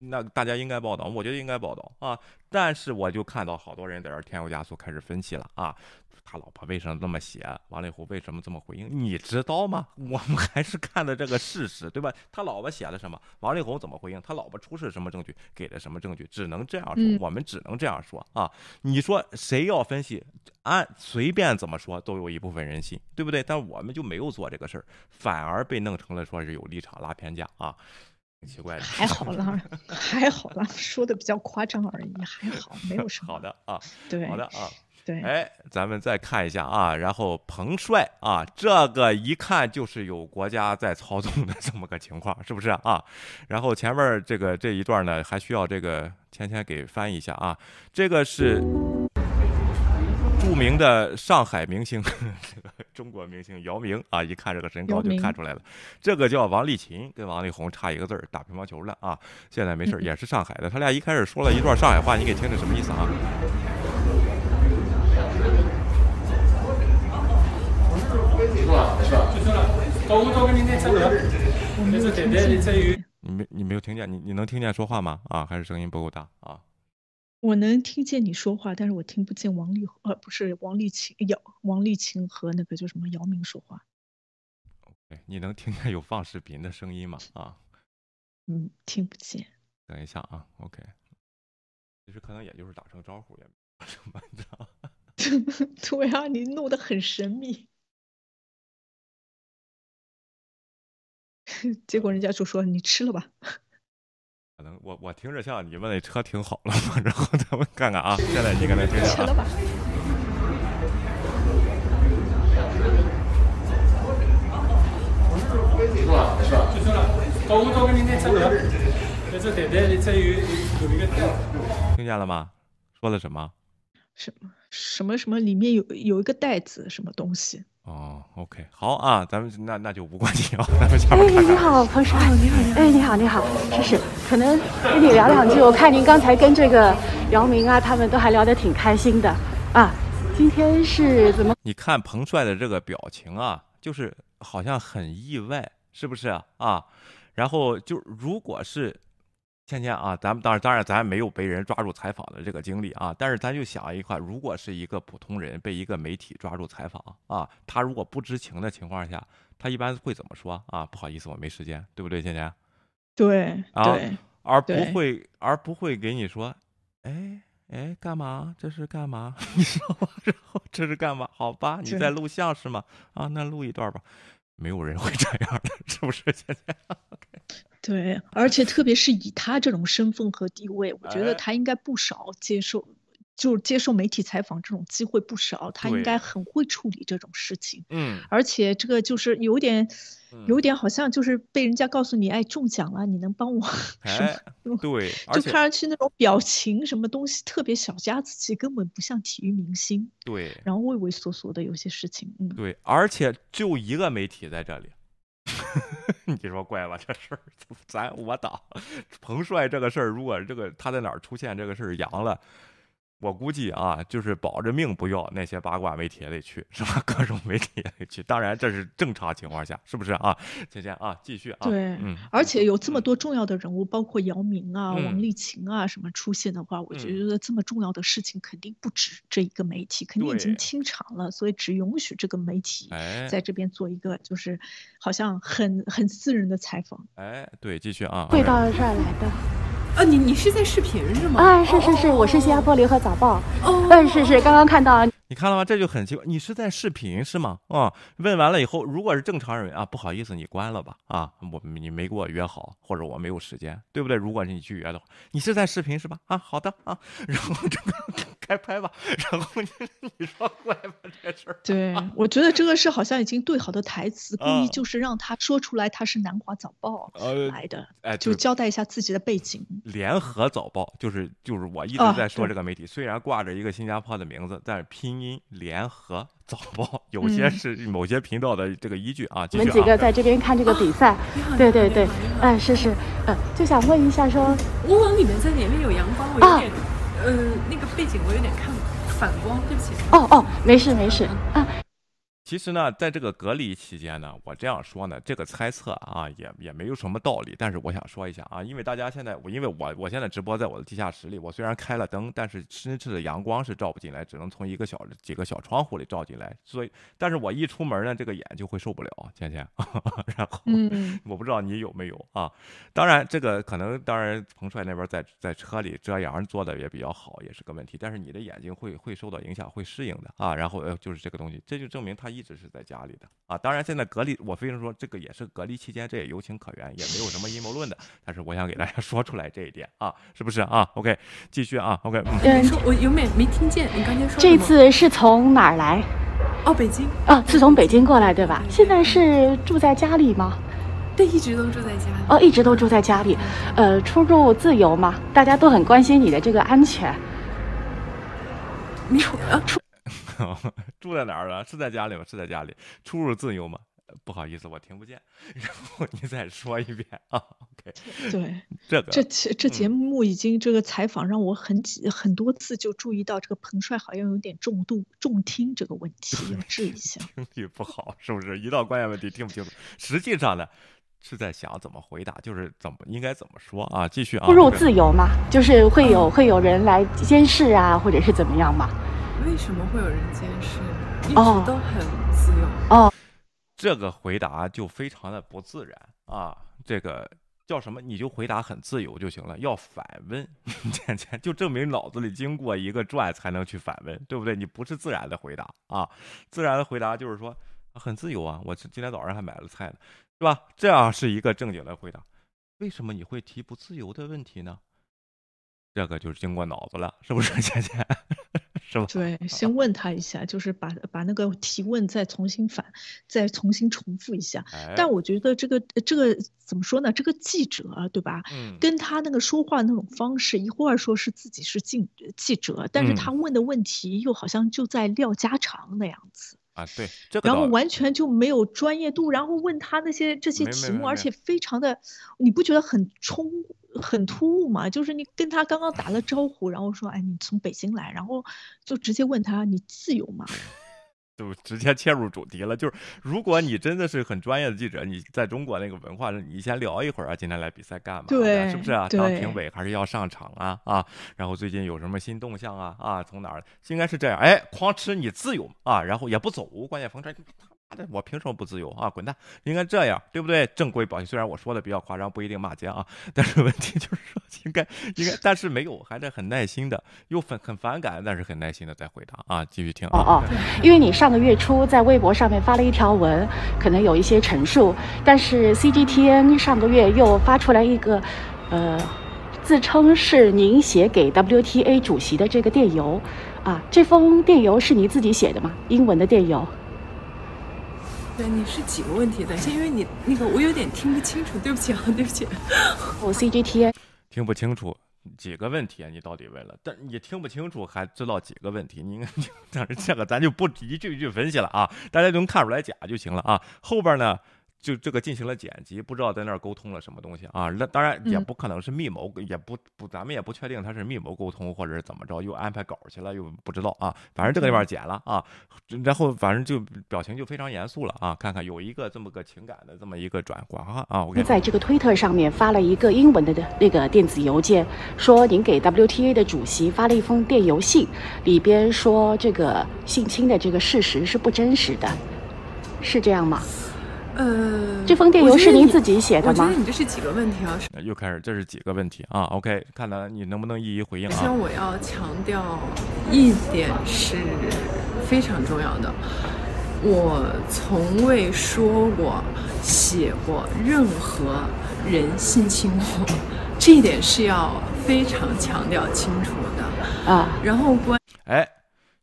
那大家应该报道，我觉得应该报道啊。但是我就看到好多人在这儿添油加醋，开始分析了啊。他老婆为什么这么写？王力宏为什么这么回应？你知道吗？我们还是看的这个事实，对吧？他老婆写了什么？王力宏怎么回应？他老婆出示什么证据？给了什么证据？只能这样说，我们只能这样说啊！你说谁要分析？按随便怎么说，都有一部分人信，对不对？但我们就没有做这个事儿，反而被弄成了说是有立场拉偏架啊，挺奇怪的。还好啦，还好啦，说的比较夸张而已，还好，没有什么。好的啊，对，好的啊。对，哎，咱们再看一下啊，然后彭帅啊，这个一看就是有国家在操纵的这么个情况，是不是啊？然后前面这个这一段呢，还需要这个芊芊给翻译一下啊。这个是著名的上海明星，这 个中国明星姚明啊，一看这个身高就看出来了。这个叫王励勤，跟王力宏差一个字儿，打乒乓球了啊。现在没事也是上海的。他俩一开始说了一段上海话，你给听听什么意思啊？你没你没有听见？你你能听见说话吗？啊，还是声音不够大啊？我能听见你说话，但是我听不见王力呃不是王丽琴姚王丽琴和那个叫什么姚明说话。OK，你能听见有放视频的声音吗？啊？嗯，听不见。等一下啊，OK。其实可能也就是打声招呼也没什么，你知道？对啊，你弄得很神秘。结果人家就说你吃了吧。可能我我听着像你们那车停好了吗，然后咱们看看啊，现在你跟他听吃了吧。听见了吗？说了什么？什么什么什么？里面有有一个袋子，什么东西？哦，OK，好啊，咱们那那就无关紧要，咱们下面看。哎，你好，彭帅，你好，哎，你好，你好，是是，可能跟你聊两句。我看您刚才跟这个姚明啊，他们都还聊得挺开心的啊。今天是怎么？你看彭帅的这个表情啊，就是好像很意外，是不是啊？然后就如果是。芊芊啊，咱们当然当然咱没有被人抓住采访的这个经历啊，但是咱就想一块，如果是一个普通人被一个媒体抓住采访啊，他如果不知情的情况下，他一般会怎么说啊？不好意思，我没时间，对不对，倩倩？对，啊，而不会而不会给你说，哎哎，干嘛？这是干嘛？你说，然后这是干嘛？好吧，你在录像是吗？啊，那录一段吧。没有人会这样的，是不是？芊芊？对，而且特别是以他这种身份和地位，我觉得他应该不少接受，就是接受媒体采访这种机会不少，他应该很会处理这种事情。嗯，而且这个就是有点，有点好像就是被人家告诉你，哎，中奖了，你能帮我 什么？对，就看上去那种表情什么东西特别小家子气，根本不像体育明星。对，然后畏畏缩缩的有些事情，嗯，对，而且就一个媒体在这里。你说怪吧？这事儿，咱我倒彭帅这个事儿，如果这个他在哪儿出现这个事儿阳了。我估计啊，就是保着命不要，那些八卦媒体也得去，是吧？各种媒体也得去。当然，这是正常情况下，是不是啊？姐姐啊，继续啊。对，嗯。而且有这么多重要的人物，包括姚明啊、王励勤啊什么出现的话，我觉得这么重要的事情肯定不止这一个媒体，肯定已经清场了，所以只允许这个媒体在这边做一个，就是好像很很私人的采访。哎，对，继续啊。会到这儿来的。啊，你你是在视频是吗？啊，是是是，我是新加坡联合早报。哦，嗯，是是，刚刚看到。你看了吗？这就很奇怪，你是在视频是吗？啊，问完了以后，如果是正常人啊，不好意思，你关了吧。啊，我你没给我约好，或者我没有时间，对不对？如果是你去约的话，你是在视频是吧？啊，好的啊，然后这个开拍吧。然后你你说怪吧这事儿。对，我觉得这个是好像已经对好的台词，故意就是让他说出来他是南华早报来的，哎，就交代一下自己的背景。联合早报就是就是我一直在说这个媒体，虽然挂着一个新加坡的名字，但是拼。联合早报有些是某些频道的这个依据啊。我们几个在这边看这个比赛，对对对，哎，是是，嗯，就想问一下，说我往里面在里面有阳光，我有点，呃，那个背景我有点看反光，对不起。哦哦，没事没事。啊。其实呢，在这个隔离期间呢，我这样说呢，这个猜测啊，也也没有什么道理。但是我想说一下啊，因为大家现在，我因为我我现在直播在我的地下室里，我虽然开了灯，但是深赤的阳光是照不进来，只能从一个小几个小窗户里照进来。所以，但是我一出门呢，这个眼就会受不了，倩倩。然后，我不知道你有没有啊？当然，这个可能，当然，彭帅那边在在车里遮阳做的也比较好，也是个问题。但是你的眼睛会会受到影响，会适应的啊。然后呃，就是这个东西，这就证明他一。一直是在家里的啊，当然现在隔离，我非常说这个也是隔离期间，这也有情可原，也没有什么阴谋论的。但是我想给大家 说出来这一点啊，是不是啊？OK，继续啊，OK。嗯，说，我有没没听见你刚才说？这次是从哪儿来？哦，北京。啊，是从北京过来对吧？现在是住在家里吗？对，一直都住在家里。哦，一直都住在家里。呃，出入自由吗？大家都很关心你的这个安全。你出啊出。住在哪儿了？是在家里吗？是在家里，出入自由吗？不好意思，我听不见。然后你再说一遍啊。OK。对，这个这这节目已经这个采访让我很几很多次就注意到这个彭帅好像有点重度重听这个问题，要治一下。听力不好是不是？一到关键问题听不清楚。实际上呢，是在想怎么回答，就是怎么应该怎么说啊？继续啊。步入自由嘛，就是会有会有人来监视啊，或者是怎么样嘛？为什么会有人监视？一直都很自由。哦，这个回答就非常的不自然啊！这个叫什么？你就回答很自由就行了。要反问，就证明脑子里经过一个转才能去反问，对不对？你不是自然的回答啊！自然的回答就是说很自由啊！我今天早上还买了菜呢，是吧？这样是一个正经的回答。为什么你会提不自由的问题呢？这个就是经过脑子了，是不是，姐姐？是吧？对，先问他一下，就是把把那个提问再重新反，再重新重复一下。但我觉得这个这个怎么说呢？这个记者对吧？嗯，跟他那个说话那种方式，一会儿说是自己是记记者，但是他问的问题又好像就在撂家常那样子。啊，对，然后完全就没有专业度，然后问他那些这些题目，而且非常的，你不觉得很冲、很突兀吗？就是你跟他刚刚打了招呼，然后说，哎，你从北京来，然后就直接问他，你自由吗？就直接切入主题了，就是如果你真的是很专业的记者，你在中国那个文化，你先聊一会儿啊，今天来比赛干嘛？对，是不是啊？当评委还是要上场啊？啊，然后最近有什么新动向啊？啊，从哪儿？应该是这样，哎，狂吃你自由啊，然后也不走，关键冯川。我凭什么不自由啊？滚蛋！应该这样，对不对？正规保险，虽然我说的比较夸张，不一定骂街啊，但是问题就是说，应该应该，但是没有，还得很耐心的，又很很反感，但是很耐心的在回答啊。继续听哦哦，因为你上个月初在微博上面发了一条文，可能有一些陈述，但是 CGTN 上个月又发出来一个，呃，自称是您写给 WTA 主席的这个电邮啊，这封电邮是你自己写的吗？英文的电邮。对，你是几个问题？等一下，因为你那个我有点听不清楚，对不起啊，对不起。我 CGT 听不清楚几个问题啊？你到底问了？但你听不清楚还知道几个问题？你应该，但是这个咱就不一句一句分析了啊，大家就能看出来假就行了啊。后边呢？就这个进行了剪辑，不知道在那儿沟通了什么东西啊？那当然也不可能是密谋，也不不，咱们也不确定他是密谋沟通，或者是怎么着，又安排稿去了，又不知道啊。反正这个地方剪了啊，然后反正就表情就非常严肃了啊。看看有一个这么个情感的这么一个转挂啊。我在这个推特上面发了一个英文的那个电子邮件，说您给 WTA 的主席发了一封电邮信，里边说这个性侵的这个事实是不真实的，是这样吗？呃，这封电邮是您自己写的吗？我觉得你这是几个问题啊？又开始，这是几个问题啊？OK，看来你能不能一一回应啊？首先，我要强调一点是非常重要的，我从未说过、写过任何人性侵我，这一点是要非常强调清楚的啊。然后关，哎，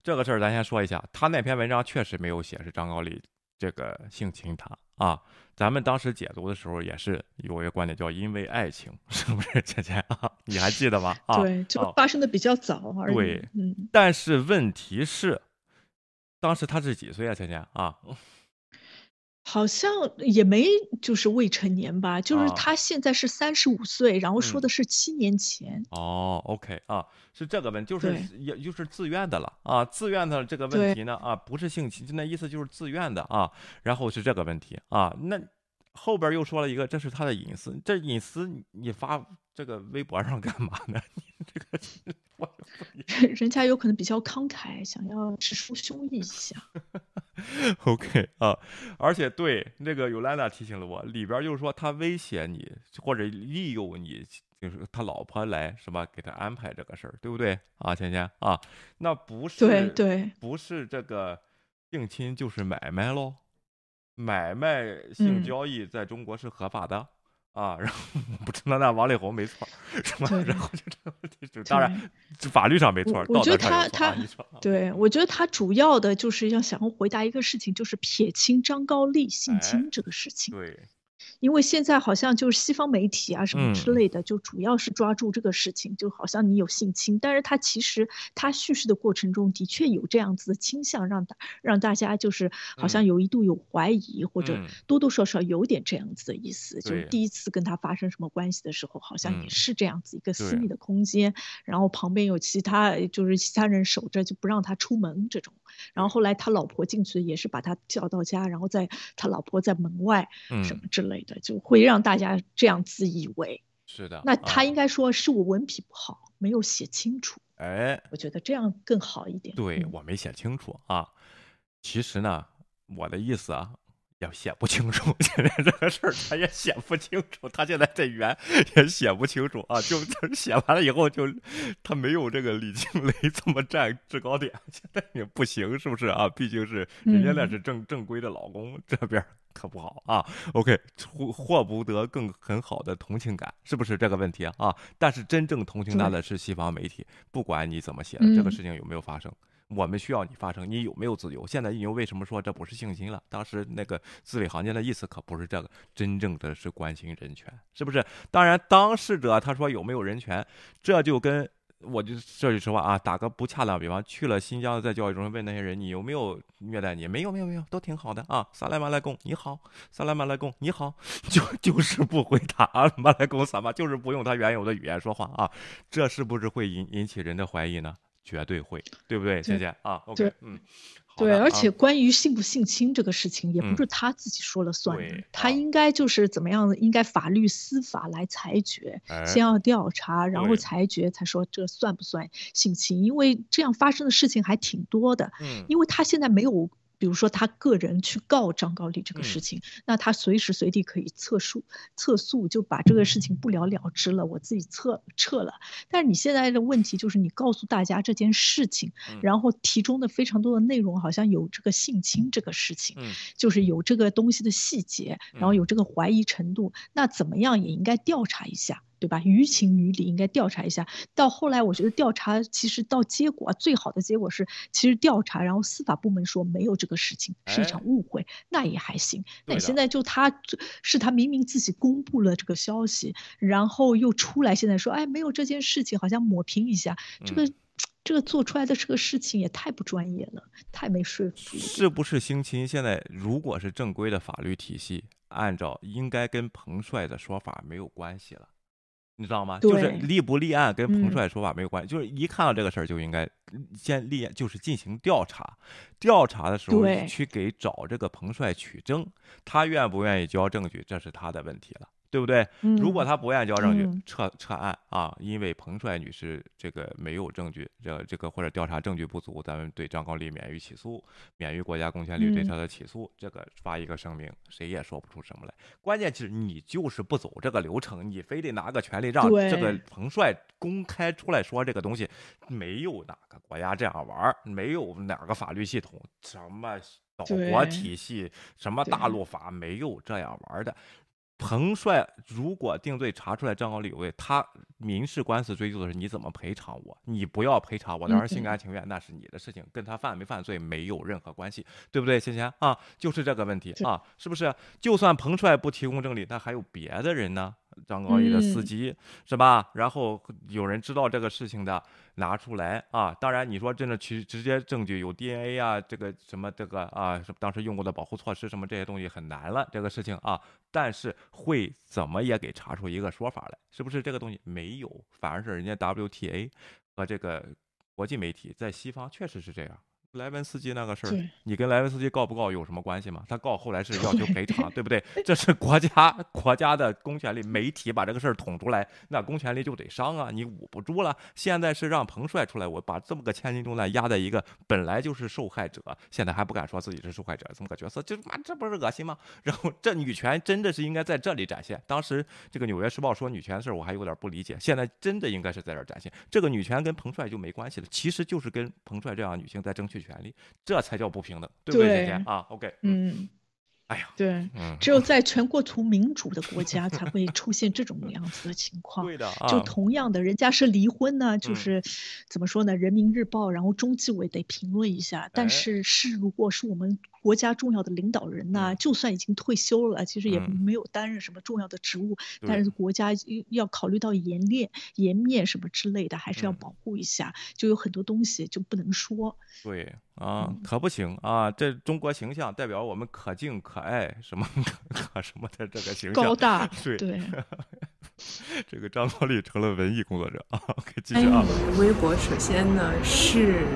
这个事儿咱先说一下，他那篇文章确实没有写是张高丽这个性侵他。啊，咱们当时解读的时候也是有一个观点，叫因为爱情，是不是，姐姐啊？你还记得吗？啊，对，这个发生的比较早而已，对，嗯。但是问题是，当时他是几岁啊，倩倩啊？好像也没就是未成年吧，就是啊他现在是三十五岁，然后说嗯的是七年前。哦，OK 啊，是这个问，就是也就是自愿的了啊，自愿的这个问题呢啊，不是性侵，那意思就是自愿的啊，然后是这个问题啊，那后边又说了一个，这是他的隐私，这隐私你发这个微博上干嘛呢？你这个我 人家有可能比较慷慨，想要直抒胸臆一下。OK 啊，而且对那个尤兰达提醒了我，里边就是说他威胁你或者利诱你，就是他老婆来是吧，给他安排这个事儿，对不对啊，芊芊啊？那不是对对，不是这个定亲就是买卖喽，买卖性嗯交易在中国是合法的。啊，然后不知道那王力宏没错儿，是吧？对然后就这个问题，就当然这法律上没错，道我我觉。得他他对我觉得他主要的就是要想要回答一个事情，就是撇清张高丽性哎侵这个事情。对，因为现在好像就是西方媒体啊什么之嗯。类的，就主要是抓住这个事情，就好像你有性侵，但是他其实他叙事的过程中的确有这样子的倾向，让大让大家就是好像嗯。有一度有怀疑，或者嗯。多多少少有点这样子的意思，就是第一次跟他发生什么关系的时候，好像嗯。也是这样子一个私密的空间，然后旁边有其他就是其他人守着，就不让他出门这种。然后后来他老婆进去也是把他叫到家，然后在他老婆在门外什嗯么之类的，就会让大家这样自以为。是的。那他啊应该说是我文笔不好，没有写清楚，哎，我觉得这样更好一点。对嗯我没写清楚啊。其实呢，我的意思啊，也写不清楚。现在这个事儿他也写不清楚，他现在这圆也写不清楚啊。就 就写完了以后就，他没有这个李静蕾这么占制高点，现在也不行，是不是啊？毕竟是人家那嗯是正正规的老公，这边可不好啊。OK，获获不得更很好的同情感，是不是这个问题啊？啊，但是真正同情他的是西方媒体，不管你怎么写的，这个嗯事情有没有发生。我们需要你发声，你有没有自由？现在你又为什么说这不是性侵了？当时那个字里行间的意思可不是这个，真正的是关心人权，是不是？当然，当事者他说有没有人权，这就跟我就说句实话啊，打个不恰当比方，去了新疆，在教育中心问那些人你有没有虐待你？没有，没有，没有，都挺好的啊。萨莱马莱贡，你好，萨莱马莱贡，你好，就就是不回答啊，马莱贡萨玛，就是不用他原有的语言说话啊，这是不是会引引起人的怀疑呢？绝对会，对不对？谢谢啊，OK，对嗯，对，而且关于性不性侵这个事情，也嗯不是他自己说了算他啊应该就是怎么样，应该法律司法来裁决，哎先要调查，然后裁决，才说这算不算性侵，因为这样发生的事情还挺多的，嗯，因为他现在没有。比如说他个人去告张高丽这个事嗯情，那他随时随地可以撤诉，撤诉就把这个事情不了了之了，我自己撤撤了。但是你现在的问题就是你告诉大家这件事情，嗯然后题中的非常多的内容好像有这个性侵这个事情，嗯就是有这个东西的细节，然后嗯有这个怀疑程度，那怎么样也应该调查一下。对吧？于情于理应该调查一下。到后来，我觉得调查其实到结果、啊、最好的结果是，其实调查，然后司法部门说没有这个事情，是一场哎误会，那也还行。那你现在就他是他明明自己公布了这个消息，然后又出来现在说，哎，没有这件事情，好像抹平一下，这个、嗯 这个做出来的这个事情也太不专业了，太没说服力。是不是性侵？现在如果是正规的法律体系，按照应该跟彭帅的说法没有关系了，你知道吗？就是立不立案跟彭嗯帅说法没有关系，就是一看到这个事儿就应该先立案，就是进行调查。调查的时候对去给找这个彭帅取证，他愿不愿意交证据，这是他的问题了。对不对？如果嗯他不愿意交证据，嗯撤撤案啊，因为彭帅女士这个没有证据，这这个或者调查证据不足，咱们对张高丽免于起诉，免于国家公权力对嗯他的起诉，这个发一个声明，谁也说不出什么来。关键是你就是不走这个流程，你非得拿个权利让这个彭帅公开出来说这个东西，没有哪个国家这样玩儿，没有哪个法律系统什么岛国体系，什么大陆法没有这样玩儿的。彭帅如果定罪查出来张高丽有罪，他民事官司追究的是你怎么赔偿我，你不要赔偿我，当然心甘情愿那是你的事情，跟他犯没犯罪没有任何关系，对不对？芊芊啊，就是这个问题啊，是不是？就算彭帅不提供证据，那还有别的人呢？张高丽的司嗯机、是吧？然后有人知道这个事情的拿出来啊。当然你说真的去直接证据有 DNA 啊，这个什么这个啊，当时用过的保护措施什么这些东西很难了，这个事情啊。但是会怎么也给查出一个说法来，是不是这个东西没有？反而是人家 WTA 和这个国际媒体在西方确实是这样。莱文斯基那个事儿，你跟莱文斯基告不告有什么关系吗？他告后来是要求赔偿，对不对？这是国家国家的公权力，媒体把这个事儿捅出来，那公权力就得伤啊，你捂不住了。现在是让彭帅出来，我把这么个千斤重担压在一个本来就是受害者，现在还不敢说自己是受害者这么个角色，这妈这不是恶心吗？然后这女权真的是应该在这里展现。当时这个《纽约时报》说女权的事儿，我还有点不理解，现在真的应该是在这儿展现。这个女权跟彭帅就没关系了，其实就是跟彭帅这样的女性在争取权利，这才叫不平等，对不对，对姐姐啊？OK，，嗯，哎呀，对，嗯，只有在全国图民主的国家才会出现这种样子的情况。对的啊，就同样的，人家是离婚呢，就嗯是怎么说呢？人民日报，然后中纪委得评论一下。哎但是是如果是我们国家重要的领导人呢，嗯就算已经退休了，其实也嗯没有担任什么重要的职务，对但是国家要考虑到颜面、颜面什么之类的，还是要嗯保护一下。就有很多东西就不能说。对啊嗯，可不行啊！这中国形象代表我们可敬可爱什么可 可什么的这个形象，高大，对对，这个张国立成了文艺工作者啊。可以继哎续啊。微博首先呢是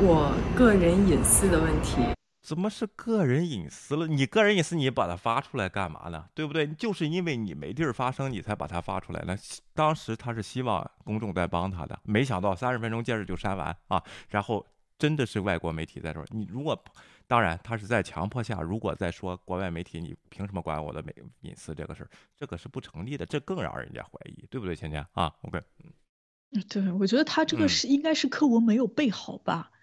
我个人隐私的问题，怎么是个人隐私了？你个人隐私你把它发出来干嘛呢？对不对？就是因为你没地儿发声，你才把它发出来那当时他是希望公众在帮他的，没想到三十分钟接着就删完啊！然后真的是外国媒体在这儿，你如果当然他是在强迫下，如果在说国外媒体你凭什么管我的美隐私这个事儿，这个是不成立的，这更让人家怀疑，对不对？芊芊啊，OK，嗯对，我觉得他这个嗯是应该是课文没有背好吧？对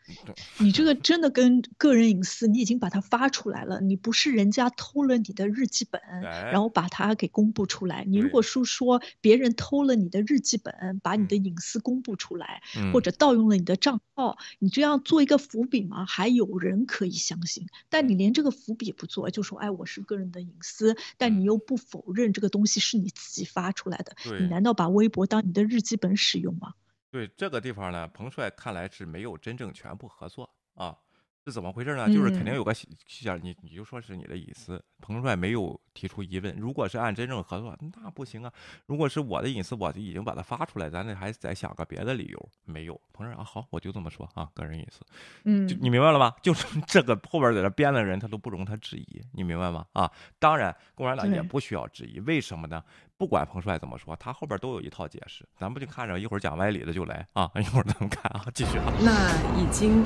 你这个真的跟个人隐私，你已经把它发出来了，你不是人家偷了你的日记本，哎然后把它给公布出来。你如果是说别人偷了你的日记本，把你的隐私公布出来，或嗯。者盗用了你的账号，你这样做一个伏笔吗，还有人可以相信。但你连这个伏笔不做，就说哎我是个人的隐私，但你嗯。又不否认这个东西是你自己发出来的，你难道把微博当你的日记本使用吗？对这个地方呢，彭帅看来是没有真正全部合作啊，是怎么回事呢？就是肯定嗯有个细细节，你你就说是你的隐私，彭帅没有提出疑问。如果是按真正合作，那不行啊。如果是我的隐私，我已经把它发出来，咱得还得想个别的理由。没有，彭帅啊，好，我就这么说啊，个人隐私。嗯就你明白了吧？就是这个后边在这编的人，他都不容他质疑，你明白吗？啊，当然，共产党也不需要质疑，为什么呢？不管彭帅怎么说，他后边都有一套解释，咱不就看着一会儿讲歪理的就来啊，一会儿咱们看啊，继续啊，那已经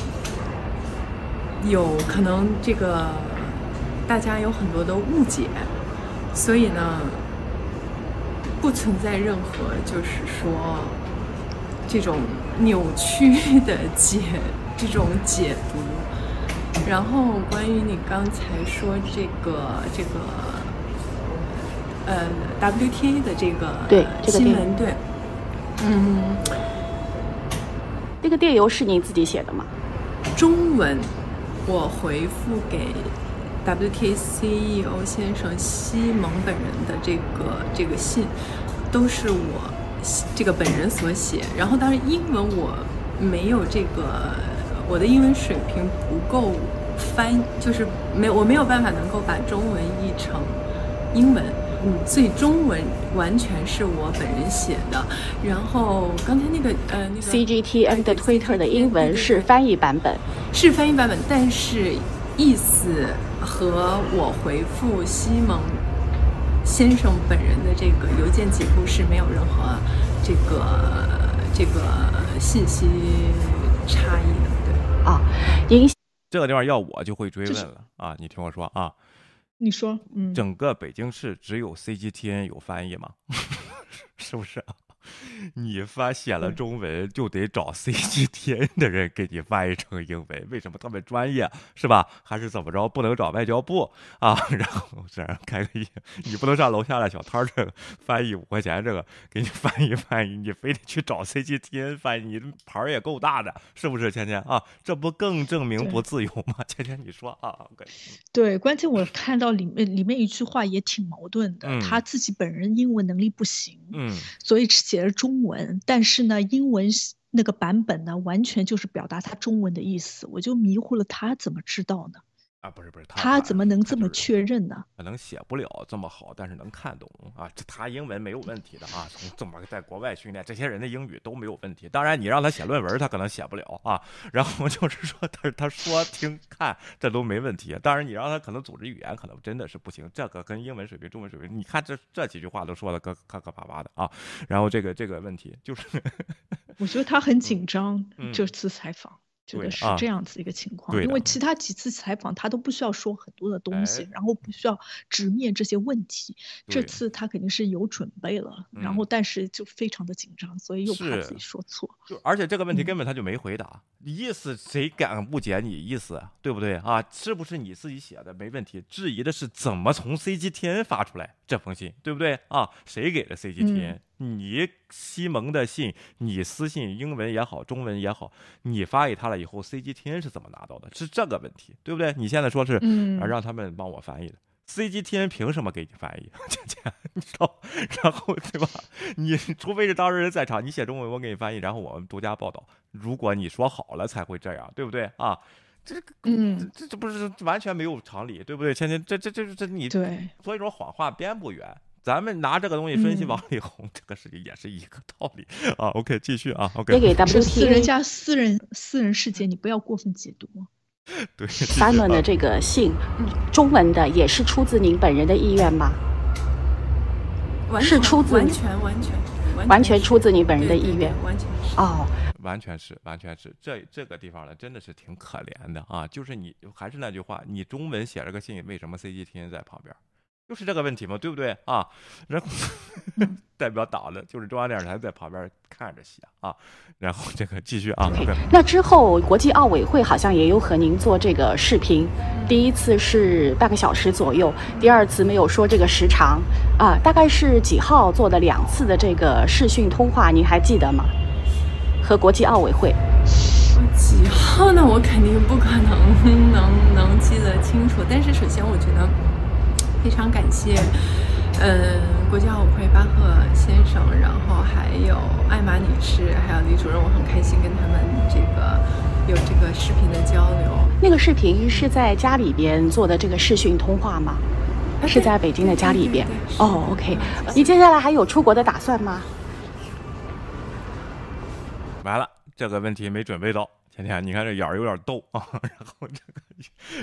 有可能这个大家有很多的误解，所以呢，不存在任何就是说这种扭曲的解这种解读。然后关于你刚才说这个这个呃 WTA 的这个对这个电新闻，对，嗯。这个电邮是您自己写的吗？中文我回复给 WTCEO 先生西蒙本人的这个这个信，都是我这个本人所写。然后当然英文我没有这个，我的英文水平不够翻，就是没有我没有办法能够把中文译成英文。嗯，所以中文完全是我本人写的。然后刚才那个呃那个 CGTN 的 Twitter 的英文是翻译版本。是翻译版本，但是意思和我回复西蒙先生本人的这个邮件记录是没有任何这个这个信息差异的，对。啊，您这个地方要我就会追就是问了啊，你听我说啊，你说，嗯，整个北京市只有 CGTN 有翻译吗？是不是啊？你翻写了中文就得找 CGTN 的人给你翻译成英文，为什么他们专业是吧？还是怎么着？不能找外交部啊？然后这样开个业，你不能上楼下的小摊儿这个翻译五块钱这个给你翻译翻译，你非得去找 CGTN 翻译，你牌儿也够大的，是不是？芊芊啊，这不更证明不自由吗？芊芊你说啊对，关键我看到里面里面一句话也挺矛盾的，嗯他自己本人英文能力不行，嗯所以写了中文，但是呢，英文那个版本呢，完全就是表达他中文的意思，我就迷糊了，他怎么知道呢？啊，不是不是，他怎么能这么确认呢？可能写不了这么好，但是能看懂啊。这他英文没有问题的啊，从这么在国外训练，这些人的英语都没有问题。当然，你让他写论文，他可能写不了啊。然后就是说他他说听看这都没问题。当然，你让他可能组织语言可能真的是不行，这个跟英文水平、中文水平，你看这这几句话都说的磕磕磕巴巴的啊。然后这个这个问题就是我觉得他很紧张嗯，这次采访。觉得是啊这样子一个情况，因为其他几次采访他都不需要说很多的东西，哎然后不需要直面这些问题。这次他肯定是有准备了，然后嗯但是就非常的紧张，所以又怕自己说错。就而且这个问题嗯根本他就没回答，你意思谁敢误解你意思啊？对不对啊？是不是你自己写的没问题？质疑的是怎么从 CGTN 发出来这封信，对不对啊？谁给的 CGTN？、你西蒙的信，你私信英文也好，中文也好，你发给他了以后，CGTN 是怎么拿到的？是这个问题，对不对？你现在说是、嗯啊，让他们帮我翻译的。CGTN 凭什么给你翻译？这这，你知道？然后对吧？你 除非是当事人在场，你写中文，我给你翻译，然后我们独家报道。如果你说好了才会这样，对不对啊？这个，嗯，这这不是完全没有常理，对不对？芊芊，这这这这你，对，所以说谎话编不圆。咱们拿这个东西分析嗯王力宏，这个事情也是一个道理啊。OK，继续啊。OK，也给是私人家私人私人世界，你不要过分解读。对 Simon 啊的这个信，中文的也是出自您本人的意愿吗？是出自完全完全完全出自你本人的意愿完全是。哦，完全是，完全是，这这个地方呢，真的是挺可怜的啊！就是你还是那句话，你中文写了个信，为什么 CGTN 在旁边？就是这个问题嘛，对不对啊？然后 代表党的就是中央电视台在旁边看着写啊，然后这个继续啊那之后国际奥委会好像也有和您做这个视频，第一次是半个小时左右，第二次没有说这个时长啊，大概是几号做的两次的这个视讯通话，您还记得吗？和国际奥委会，我几号呢？我肯定不可能 能能记得清楚。但是首先，我觉得非常感谢，嗯，国际奥委会巴赫先生，然后还有艾玛女士，还有李主任，我很开心跟他们这个有这个视频的交流。那个视频是在家里边做的这个视讯通话吗？啊是在北京的家里边哦，OK，你接下来还有出国的打算吗？完了，这个问题没准备到。天天，你看这眼儿有点逗啊，然后这个，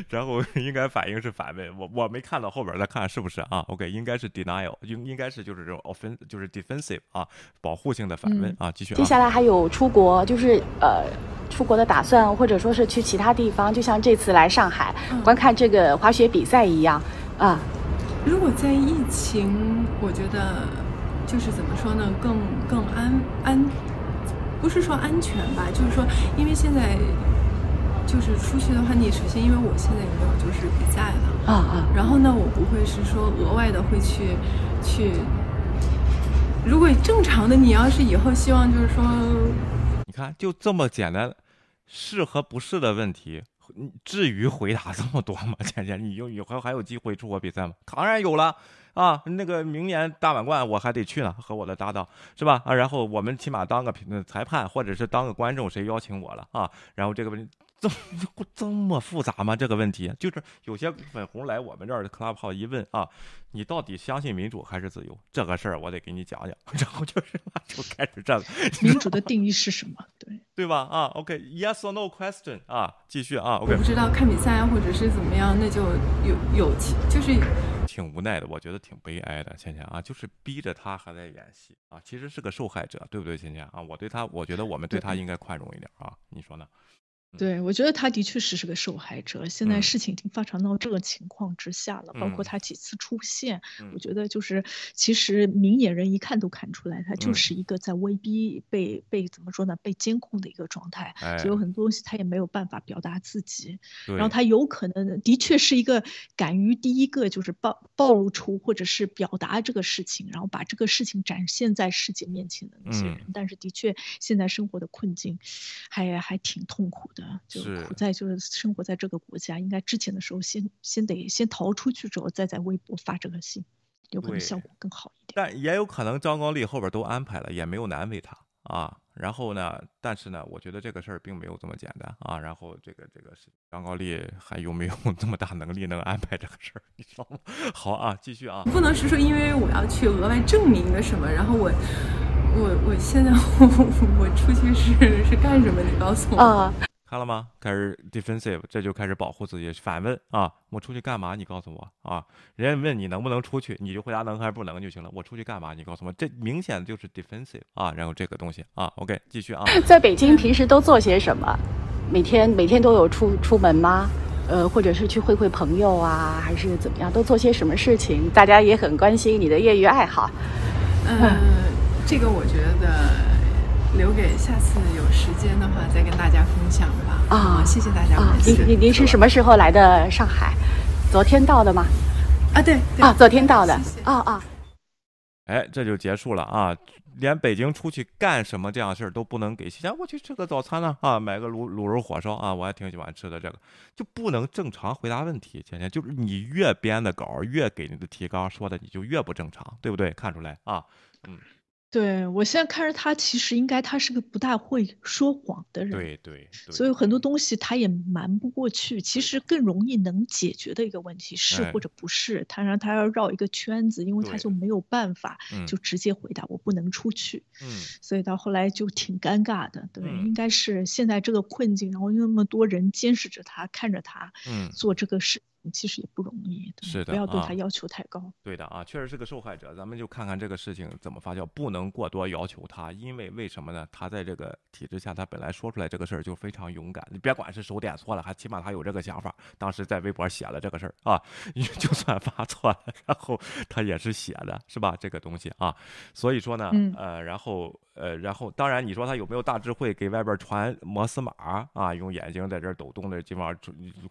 然后应该反应是反问，我我没看到后边，再看是不是啊？OK，应该是 denial，应应该是就是这种 offen 就是 defensive 啊，保护性的反问啊，继续啊。接下来还有出国，就是呃出国的打算，或者说是去其他地方，就像这次来上海、嗯观看这个滑雪比赛一样啊。如果在疫情，我觉得就是怎么说呢，更更安安，不是说安全吧，就是说，因为现在就是出去的话，你首先因为我现在也没有就是比赛了，啊啊！然后呢，我不会是说额外的会去去。如果正常的，你要是以后希望就是说，你看，就这么简单，是和不是的问题，至于回答这么多吗？倩倩，你有以后还有机会出国比赛吗？当然有了啊！那个明年大满贯我还得去呢，和我的搭档是吧？啊，然后我们起码当个评裁判，或者是当个观众，谁邀请我了啊？然后这个问题。这么这么复杂吗？这个问题就是有些粉红来我们这儿的 club 号一问啊，你到底相信民主还是自由？这个事儿我得给你讲讲。然后就是 就开始这个，民主的定义是什么？对，对吧？啊，OK，yes、or no question 啊，继续啊，OK，我不知道看比赛啊，或者是怎么样，那就有有就是挺无奈的，我觉得挺悲哀的，倩倩啊，就是逼着他还在演戏啊，其实是个受害者，对不对，倩倩啊？我对他，我觉得我们对他应该宽容一点啊，你说呢？对，我觉得他的确是是个受害者。现在嗯事情已经发展到这个情况之下了，包括嗯他几次出现，嗯我觉得就是其实明眼人一看都看出来，他就嗯是一个在威逼被被怎么说呢，被监控的一个状态。哎所以有很多东西他也没有办法表达自己，然后他有可能的确是一个敢于第一个就是暴暴露出或者是表达这个事情，然后把这个事情展现在世界面前的那些人。嗯但是的确，现在生活的困境还还挺痛苦的，就是苦在就是生活在这个国家，应该之前的时候先先得先逃出去之后，再在微博发这个信，有可能效果更好一点。但也有可能张高丽后边都安排了，也没有难为他啊。然后呢，但是呢，我觉得这个事儿并没有这么简单啊。然后这个这个是张高丽还有没有这么大能力能安排这个事儿，你知道吗？好啊，继续啊。不能是说因为我要去额外证明个什么，然后我我我现在 我我出去是是干什么？你告诉我。啊、看了吗？开始 defensive，这就开始保护自己，反问啊，我出去干嘛？你告诉我啊。人家问你能不能出去，你就回答能还是不能就行了。我出去干嘛？你告诉我，这明显就是 defensive 啊。然后这个东西啊，OK，继续啊。在北京平时都做些什么？每天每天都有出出门吗？呃，或者是去会会朋友啊，还是怎么样？都做些什么事情？大家也很关心你的业余爱好。呃，这个我觉得留给下次有时间的话再跟大家分享吧。啊谢谢大家。您您您是什么时候来的上海？昨天到的吗？啊，对对啊，昨天到的。啊啊，哎，这就结束了啊！连北京出去干什么这样事儿都不能给钱，我去吃个早餐呢啊，买个卤卤肉火烧啊，我还挺喜欢吃的。这个就不能正常回答问题，天天就是你越编的稿，越给你的提纲说的你就越不正常，对不对？看出来啊？对我现在看着他，其实应该他是个不大会说谎的人。对对对，所以很多东西他也瞒不过去，其实更容易能解决的一个问题是哎。或者不是，他让他要绕一个圈子，因为他就没有办法嗯。就直接回答我不能出去，嗯。所以到后来就挺尴尬的。对，嗯。应该是现在这个困境，然后那么多人监视着他，看着他嗯，做这个事，其实也不容易。对是的不要对啊他要求太高。对的啊，确实是个受害者。咱们就看看这个事情怎么发酵，不能过多要求他，因为为什么呢？他在这个体制下，他本来说出来这个事儿就非常勇敢。你别管是手点错了，还起码他有这个想法。当时在微博写了这个事儿啊，你 就算发错了，然后他也是写的，是吧？这个东西啊，所以说呢，嗯呃，然后呃，然后当然你说他有没有大智慧给外边传摩斯码啊？用眼睛在这抖动的地方，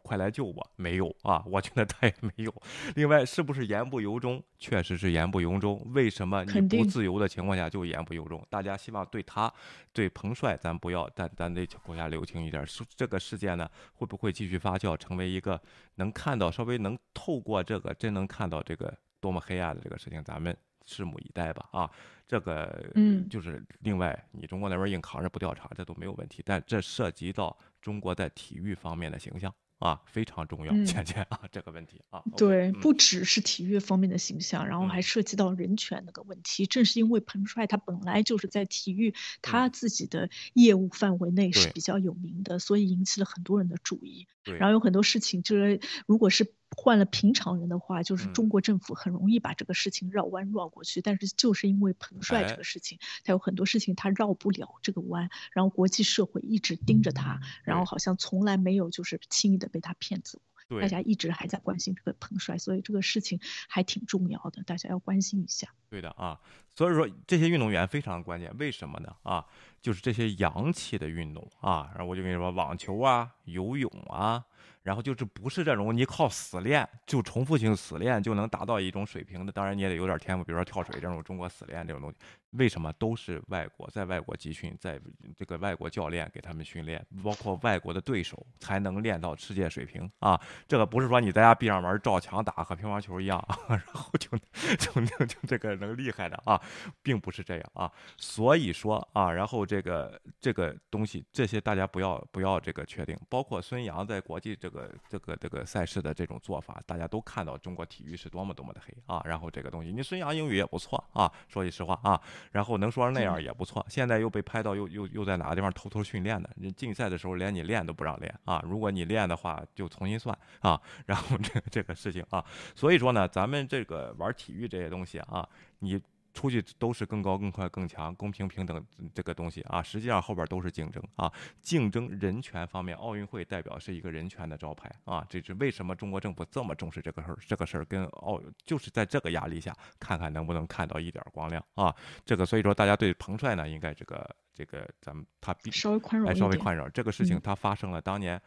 快来救我！没有啊，我觉得他也没有。另外，是不是言不由衷？确实是言不由衷。为什么你不自由的情况下就言不由衷？大家希望对他、对彭帅，咱不要，但咱得国家留情一点。是这个事件呢，会不会继续发酵，成为一个能看到、稍微能透过这个，真能看到这个多么黑暗的这个事情？咱们拭目以待吧。啊，这个嗯就是另外，你中国那边硬扛着不调查，这都没有问题。但这涉及到中国在体育方面的形象啊，非常重要，嗯倩倩啊，这个问题啊。对，嗯不只是体育方面的形象，然后还嗯涉及到人权那个问题。正是因为彭帅他本来就是在体育他自己的业务范围内是比较有名的，所以引起了很多人的注意。对然后有很多事情就是，如果是换了平常人的话，就是嗯中国政府很容易把这个事情绕弯绕过去。但是就是因为彭帅哎这个事情，他有很多事情他绕不了这个弯，然后国际社会一直盯着他，然后好像从来没有就是轻易的被他骗走。大家一直还在关心这个彭帅，所以这个事情还挺重要的，大家要关心一下。对的啊，所以说这些运动员非常关键，为什么呢？啊，就是这些洋气的运动啊，然后我就跟你说，网球啊、游泳啊，然后就是不是这种你靠死练就重复性死练就能达到一种水平的，当然你也得有点天赋，比如说跳水这种中国死练这种东西，为什么都是外国在外国集训，在这个外国教练给他们训练，包括外国的对手才能练到世界水平啊。这个不是说你在家闭上门照墙打和乒乓球一样，然后就就就就这个能厉害的啊，并不是这样啊。所以说啊，然后这个这个东西，这些大家不要不要这个确定，包括孙杨在国际这个这个这个赛事的这种做法，大家都看到中国体育是多么多么的黑啊。然后这个东西，你孙杨英语也不错啊，说句实话啊，然后能说成那样也不错。现在又被拍到又又又在哪个地方偷偷训练的，你竞赛的时候连你练都不让练啊，如果你练的话就重新算啊。然后这个这个事情啊，所以说呢，咱们这个玩体育这些东西啊，你出去都是更高、更快、更强、公平、平等这个东西啊，实际上后边都是竞争啊，竞争人权方面，奥运会代表是一个人权的招牌啊，这是为什么中国政府这么重视这个事儿？这个事儿跟奥就是在这个压力下，看看能不能看到一点光亮啊。这个所以说，大家对彭帅呢，应该这个这个咱们他比稍微宽容，稍微宽容。这个事情他发生了当年。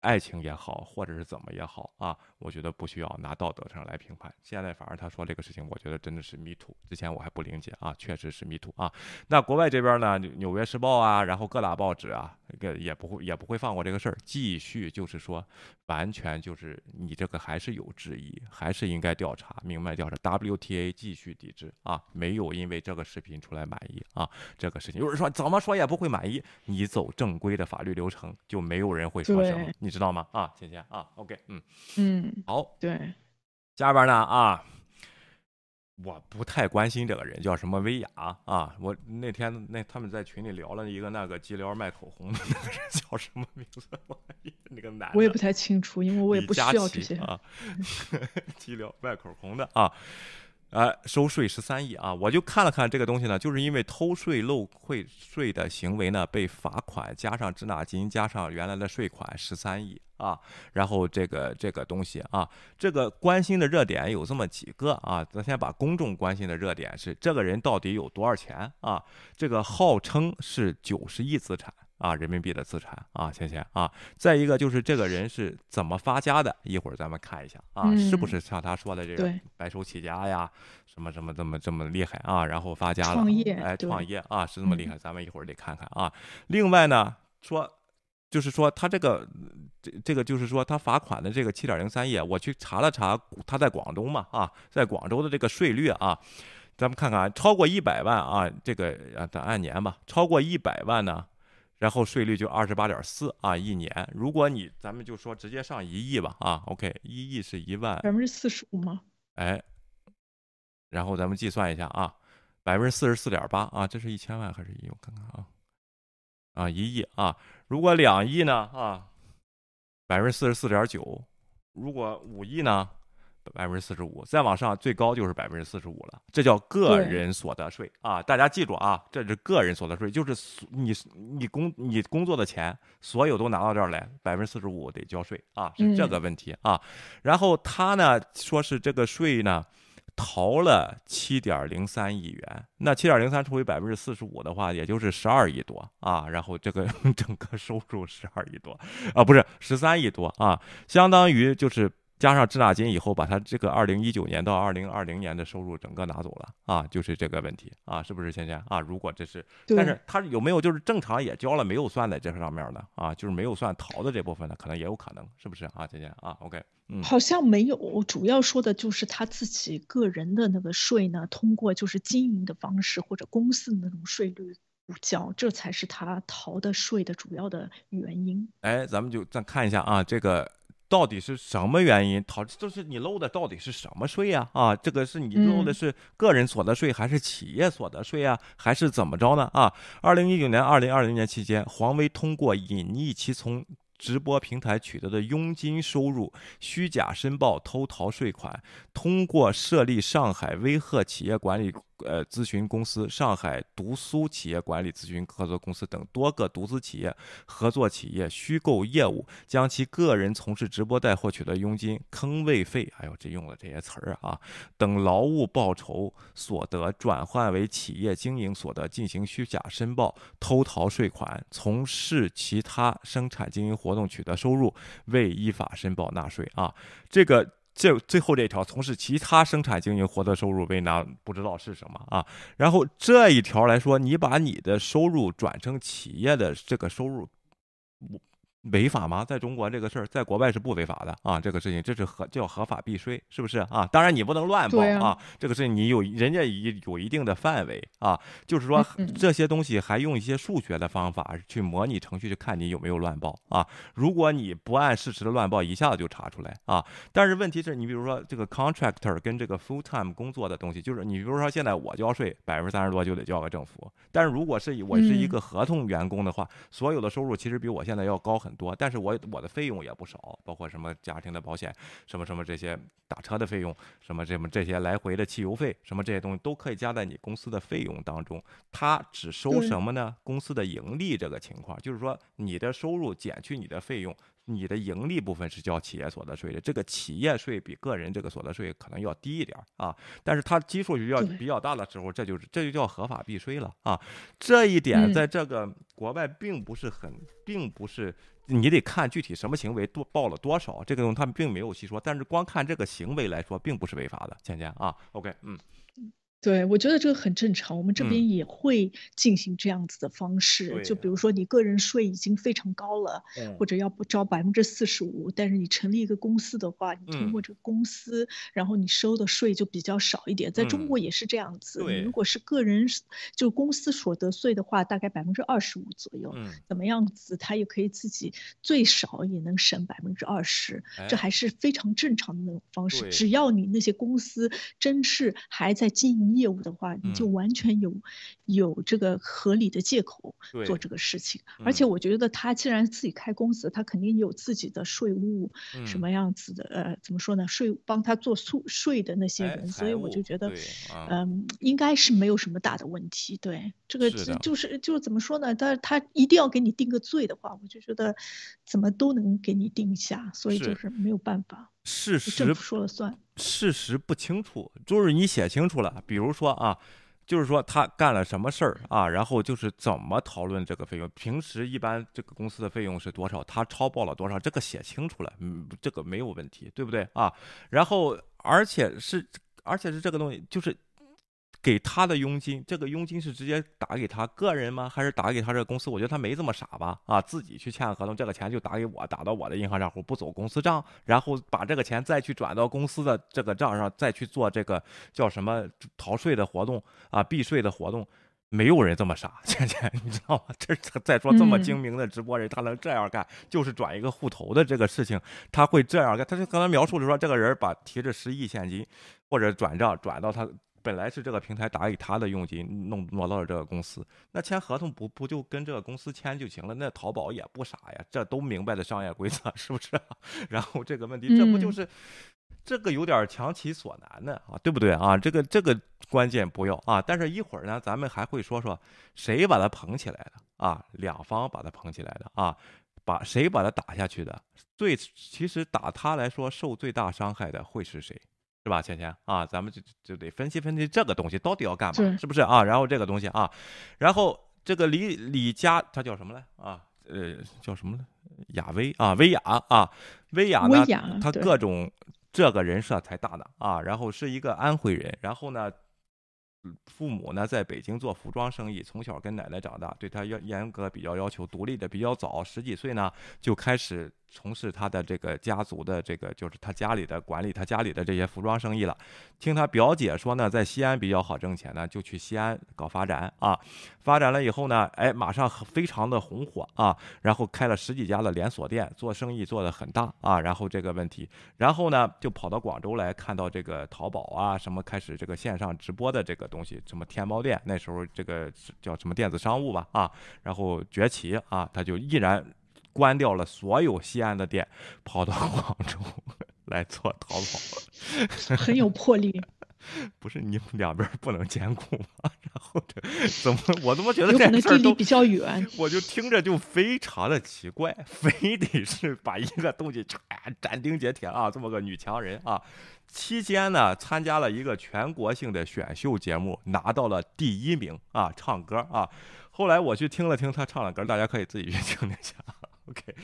爱情也好，或者是怎么也好啊，我觉得不需要拿道德上来评判。现在反而他说这个事情，我觉得真的是迷途。之前我还不理解啊，确实是迷途啊。那国外这边呢，《纽约时报》啊，然后各大报纸啊，这个也不会也不会放过这个事儿，继续就是说，完全就是你这个还是有质疑，还是应该调查，明白调查。WTA 继续抵制啊，没有因为这个视频出来满意啊，这个事情有人说怎么说也不会满意，你走正规的法律流程，就没有人会说什么。你知道吗？啊，芊芊啊，OK，嗯嗯，好，对，下边呢啊，我不太关心这个人叫什么薇娅啊，我那天那他们在群里聊了一个那个吉辽卖口红的那个人叫什么名字？那个男，我也不太清楚，因为我也不需要这些啊。吉辽卖口红的啊。呃，收税十三亿啊！我就看了看这个东西呢，就是因为偷税漏汇税的行为呢，被罚款加上滞纳金加上原来的税款十三亿啊。然后这个这个东西啊，这个关心的热点有这么几个啊。咱先把公众关心的热点是这个人到底有多少钱啊？这个号称是九十亿资产。啊，人民币的资产啊，钱钱啊，再一个就是这个人是怎么发家的，一会儿咱们看一下啊，是不是像他说的这个白手起家呀，什么什么这么这么厉害啊，然后发家了，哎，创业啊，是这么厉害，咱们一会儿得看看啊。另外呢，说就是说他这个这这个就是说他罚款的这个七点零三亿，我去查了查，他在广东嘛啊，在广州的这个税率啊，咱们看看超过一百万啊，这个啊，咱按年吧，超过一百万呢。然后税率就二十八点四啊，一年。如果你咱们就说直接上一亿吧啊，OK，一亿是一万百分之四十五吗？哎，然后咱们计算一下啊，百分之四十四点八啊，这是一千万还是一亿？我看看啊，啊一亿啊，如果两亿呢啊，百分之四十四点九，如果五亿呢？百分之四十五，再往上最高就是百分之四十五了，这叫个人所得税啊！大家记住啊，这是个人所得税，就是你你工你工作的钱，所有都拿到这儿来，百分之四十五得交税啊，是这个问题啊。然后他呢说是这个税呢逃了七点零三亿元，那七点零三除以百分之四十五的话，也就是十二亿多啊。然后这个 整个收入十二亿多啊，不是十三亿多啊，相当于就是。加上滞纳金以后，把他这个二零一九年到二零二零年的收入整个拿走了啊，就是这个问题啊，是不是芊芊啊？如果这是，但是他有没有就是正常也交了，没有算在这上面的啊？就是没有算逃的这部分的，可能也有可能，是不是啊？芊芊啊，OK，嗯，好像没有，主要说的就是他自己个人的那个税呢，通过就是经营的方式或者公司的那种税率补交，这才是他逃的税的主要的原因。哎，咱们就再看一下啊，这个。到底是什么原因逃？就是你漏的到底是什么税呀？啊，这个是你漏的是个人所得税还是企业所得税啊？还是怎么着呢？啊，二零一九年、二零二零年期间，黄威通过隐匿其从直播平台取得的佣金收入，虚假申报偷逃税款，通过设立上海威赫企业管理。呃，咨询公司、上海独苏企业管理咨询合作公司等多个独资企业、合作企业虚构业务，将其个人从事直播带货取得佣金、坑位费，哎呦，这用了这些词儿啊，等劳务报酬所得转换为企业经营所得，进行虚假申报、偷逃税款、从事其他生产经营活动取得收入，未依法申报纳税啊，这个。这最后这条，从事其他生产经营获得收入为拿不知道是什么啊？然后这一条来说，你把你的收入转成企业的这个收入，违法吗？在中国这个事儿，在国外是不违法的啊！这个事情这是合叫合法避税，是不是啊？当然你不能乱报啊！这个事情你有人家一有一定的范围啊，就是说这些东西还用一些数学的方法去模拟程序，去看你有没有乱报啊！如果你不按事实的乱报，一下子就查出来啊！但是问题是你比如说这个 contractor 跟这个 full time 工作的东西，就是你比如说现在我交税百分之三十多就得交给政府，但是如果是我是一个合同员工的话，所有的收入其实比我现在要高很。很多，但是我我的费用也不少，包括什么家庭的保险，什么什么这些打车的费用，什么什么这些来回的汽油费，什么这些东西都可以加在你公司的费用当中。他只收什么呢？公司的盈利这个情况，就是说你的收入减去你的费用。你的盈利部分是交企业所得税的，这个企业税比个人这个所得税可能要低一点啊，但是它基数比较比较大的时候，这就是这就叫合法避税了啊。这一点在这个国外并不是很，并不是你得看具体什么行为多报了多少，这个东西他们并没有细说，但是光看这个行为来说，并不是违法的，倩倩啊，OK，嗯。对，我觉得这个很正常，我们这边也会进行这样子的方式。就比如说，你个人税已经非常高了，或者要不招百分之四十五，但是你成立一个公司的话，你通过这个公司，然后你收的税就比较少一点。在中国也是这样子，你如果是个人就公司所得税的话，大概百分之二十五左右，怎么样子，他也可以自己最少也能省百分之二十，这还是非常正常的那种方式。只要你那些公司真是还在经营。业务的话，你就完全有有这个合理的借口做这个事情。而且我觉得他既然自己开公司，他肯定有自己的税务什么样子的呃，怎么说呢？税帮他做税税的那些人，所以我就觉得，嗯，应该是没有什么大的问题。对这个就是就是怎么说呢？他他一定要给你定个罪的话，我就觉得怎么都能给你定下，所以就是没有办法。事实说了算，事实不清楚，就是你写清楚了。比如说啊，就是说他干了什么事儿啊，然后就是怎么讨论这个费用。平时一般这个公司的费用是多少，他超报了多少，这个写清楚了，嗯，这个没有问题，对不对啊？然后而且是，而且是这个东西就是。给他的佣金，这个佣金是直接打给他个人吗？还是打给他这个公司？我觉得他没这么傻吧？啊，自己去签合同，这个钱就打给我，打到我的银行账户，不走公司账，然后把这个钱再去转到公司的这个账上，再去做这个叫什么逃税的活动啊，避税的活动，没有人这么傻，倩倩，你知道吗？这再说这么精明的直播人，他能这样干，就是转一个户头的这个事情，他会这样干。他就刚才描述的说，这个人把提着十亿现金或者转账转到他。本来是这个平台打给他的佣金，弄挪到了这个公司，那签合同不不就跟这个公司签就行了？那淘宝也不傻呀，这都明白的商业规则，是不是？然后这个问题，这不就是这个有点强其所难呢啊，对不对啊？这个这个关键不要啊，但是一会儿呢，咱们还会说说谁把他捧起来的啊？两方把他捧起来的啊？把谁把他打下去的？最其实打他来说受最大伤害的会是谁？是吧，芊芊啊，咱们就就得分析分析这个东西到底要干嘛，是不是啊？然后这个东西啊，然后这个李李佳他叫什么来啊？呃，叫什么来？雅薇啊，薇娅啊，薇娅呢？他各种这个人设才大呢啊。然后是一个安徽人，然后呢，父母呢在北京做服装生意，从小跟奶奶长大，对他要严格比较要求，独立的比较早，十几岁呢就开始。从事他的这个家族的这个，就是他家里的管理他家里的这些服装生意了。听他表姐说呢，在西安比较好挣钱呢，就去西安搞发展啊。发展了以后呢，哎，马上非常的红火啊。然后开了十几家的连锁店，做生意做得很大啊。然后这个问题，然后呢，就跑到广州来看到这个淘宝啊，什么开始这个线上直播的这个东西，什么天猫店，那时候这个叫什么电子商务吧啊，然后崛起啊，他就毅然。关掉了所有西安的店，跑到 广州来做淘宝，很有魄力。不是你们两边不能兼顾吗？然后这怎么我怎么觉得这事儿都比较远？我就听着就非常的奇怪，非得是把一个东西斩钉截铁啊，这么个女强人啊，期间呢参加了一个全国性的选秀节目，拿到了第一名啊，唱歌啊。后来我去听了听她唱的歌，大家可以自己去听听去。OK，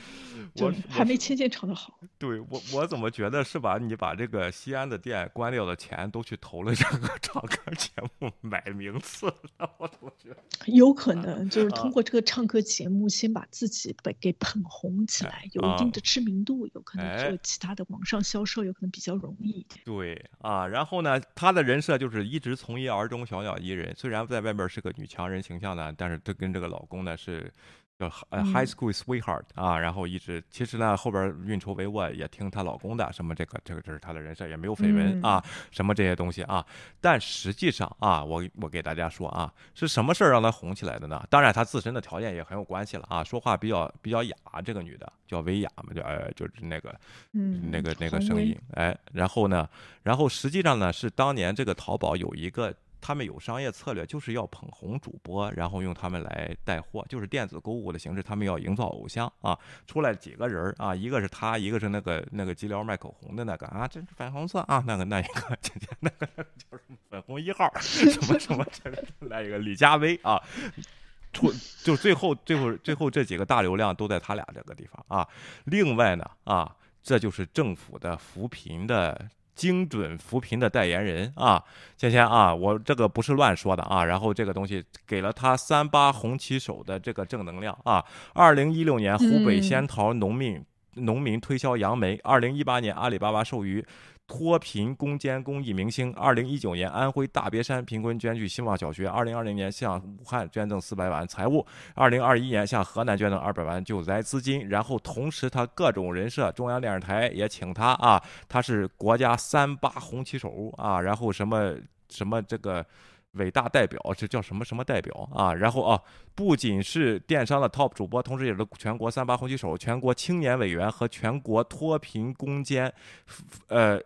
我还没倩倩唱的好。对我，我怎么觉得是把你把这个西安的店关掉的钱都去投了这个 唱歌节目买名次了？我怎么觉得有可能就是通过这个唱歌节目先把自己被给捧红起来，有一定的知名度，有可能做其他的网上销售有可能比较容易一点。对啊，然后呢，她的人设就是一直从一而终，小鸟依人。虽然在外面是个女强人形象呢，但是她跟这个老公呢是。叫呃 High School Sweetheart 啊，然后一直其实呢后边运筹帷幄也听她老公的，什么这个这个这是她的人设，也没有绯闻啊，什么这些东西啊。但实际上啊，我我给大家说啊，是什么事儿让她红起来的呢？当然她自身的条件也很有关系了啊，说话比较比较哑，这个女的叫薇娅嘛，叫呃就是那个嗯那个那个声音哎，然后呢，然后实际上呢是当年这个淘宝有一个。他们有商业策略，就是要捧红主播，然后用他们来带货，就是电子购物的形式。他们要营造偶像啊，出来几个人啊，一个是他，一个是那个那个吉辽卖口红的那个啊，这是粉红色啊，那个那一个姐姐那个叫什么粉红一号，什么什么这来一个李佳薇啊，出就最后最后最后这几个大流量都在他俩这个地方啊。另外呢啊，这就是政府的扶贫的。精准扶贫的代言人啊，芊芊啊，我这个不是乱说的啊。然后这个东西给了他三八红旗手的这个正能量啊。二零一六年湖北仙桃农民农民推销杨梅，二零一八年阿里巴巴授予。脱贫攻坚公益明星。二零一九年，安徽大别山贫困捐具希望小学。二零二零年，向武汉捐赠四百万财物。二零二一年，向河南捐赠二百万救灾资金。然后，同时他各种人设，中央电视台也请他啊，他是国家三八红旗手啊。然后什么什么这个伟大代表，这叫什么什么代表啊？然后啊，不仅是电商的 top 主播，同时也是全国三八红旗手、全国青年委员和全国脱贫攻坚，呃。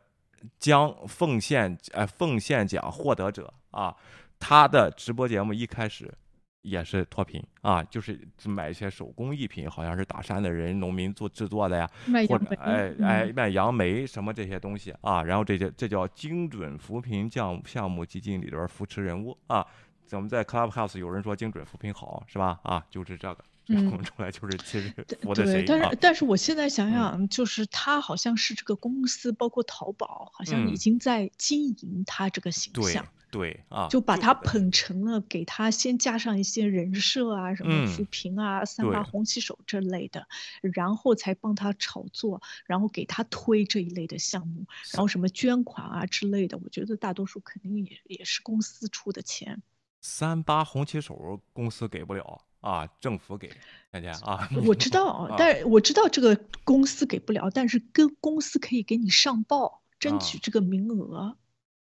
将奉献呃奉献奖获得者啊，他的直播节目一开始也是脱贫啊，就是买一些手工艺品，好像是打山的人农民做制作的呀，或者哎哎卖杨梅什么这些东西啊，然后这些这叫精准扶贫项项目基金里边扶持人物啊，咱们在 Clubhouse 有人说精准扶贫好是吧？啊，就是这个。嗯，出来就是其实我的谁？但是但是我现在想想，就是他好像是这个公司，包括淘宝，好像已经在经营他这个形象。对啊，就把他捧成了，给他先加上一些人设啊，什么扶贫啊、三八红旗手这类的，然后才帮他炒作，然后给他推这一类的项目，然后什么捐款啊之类的。我觉得大多数肯定也也是公司出的钱。三八红旗手公司给不了。啊，政府给，大家啊？我知道，但我知道这个公司给不了，但是跟公司可以给你上报，争取这个名额。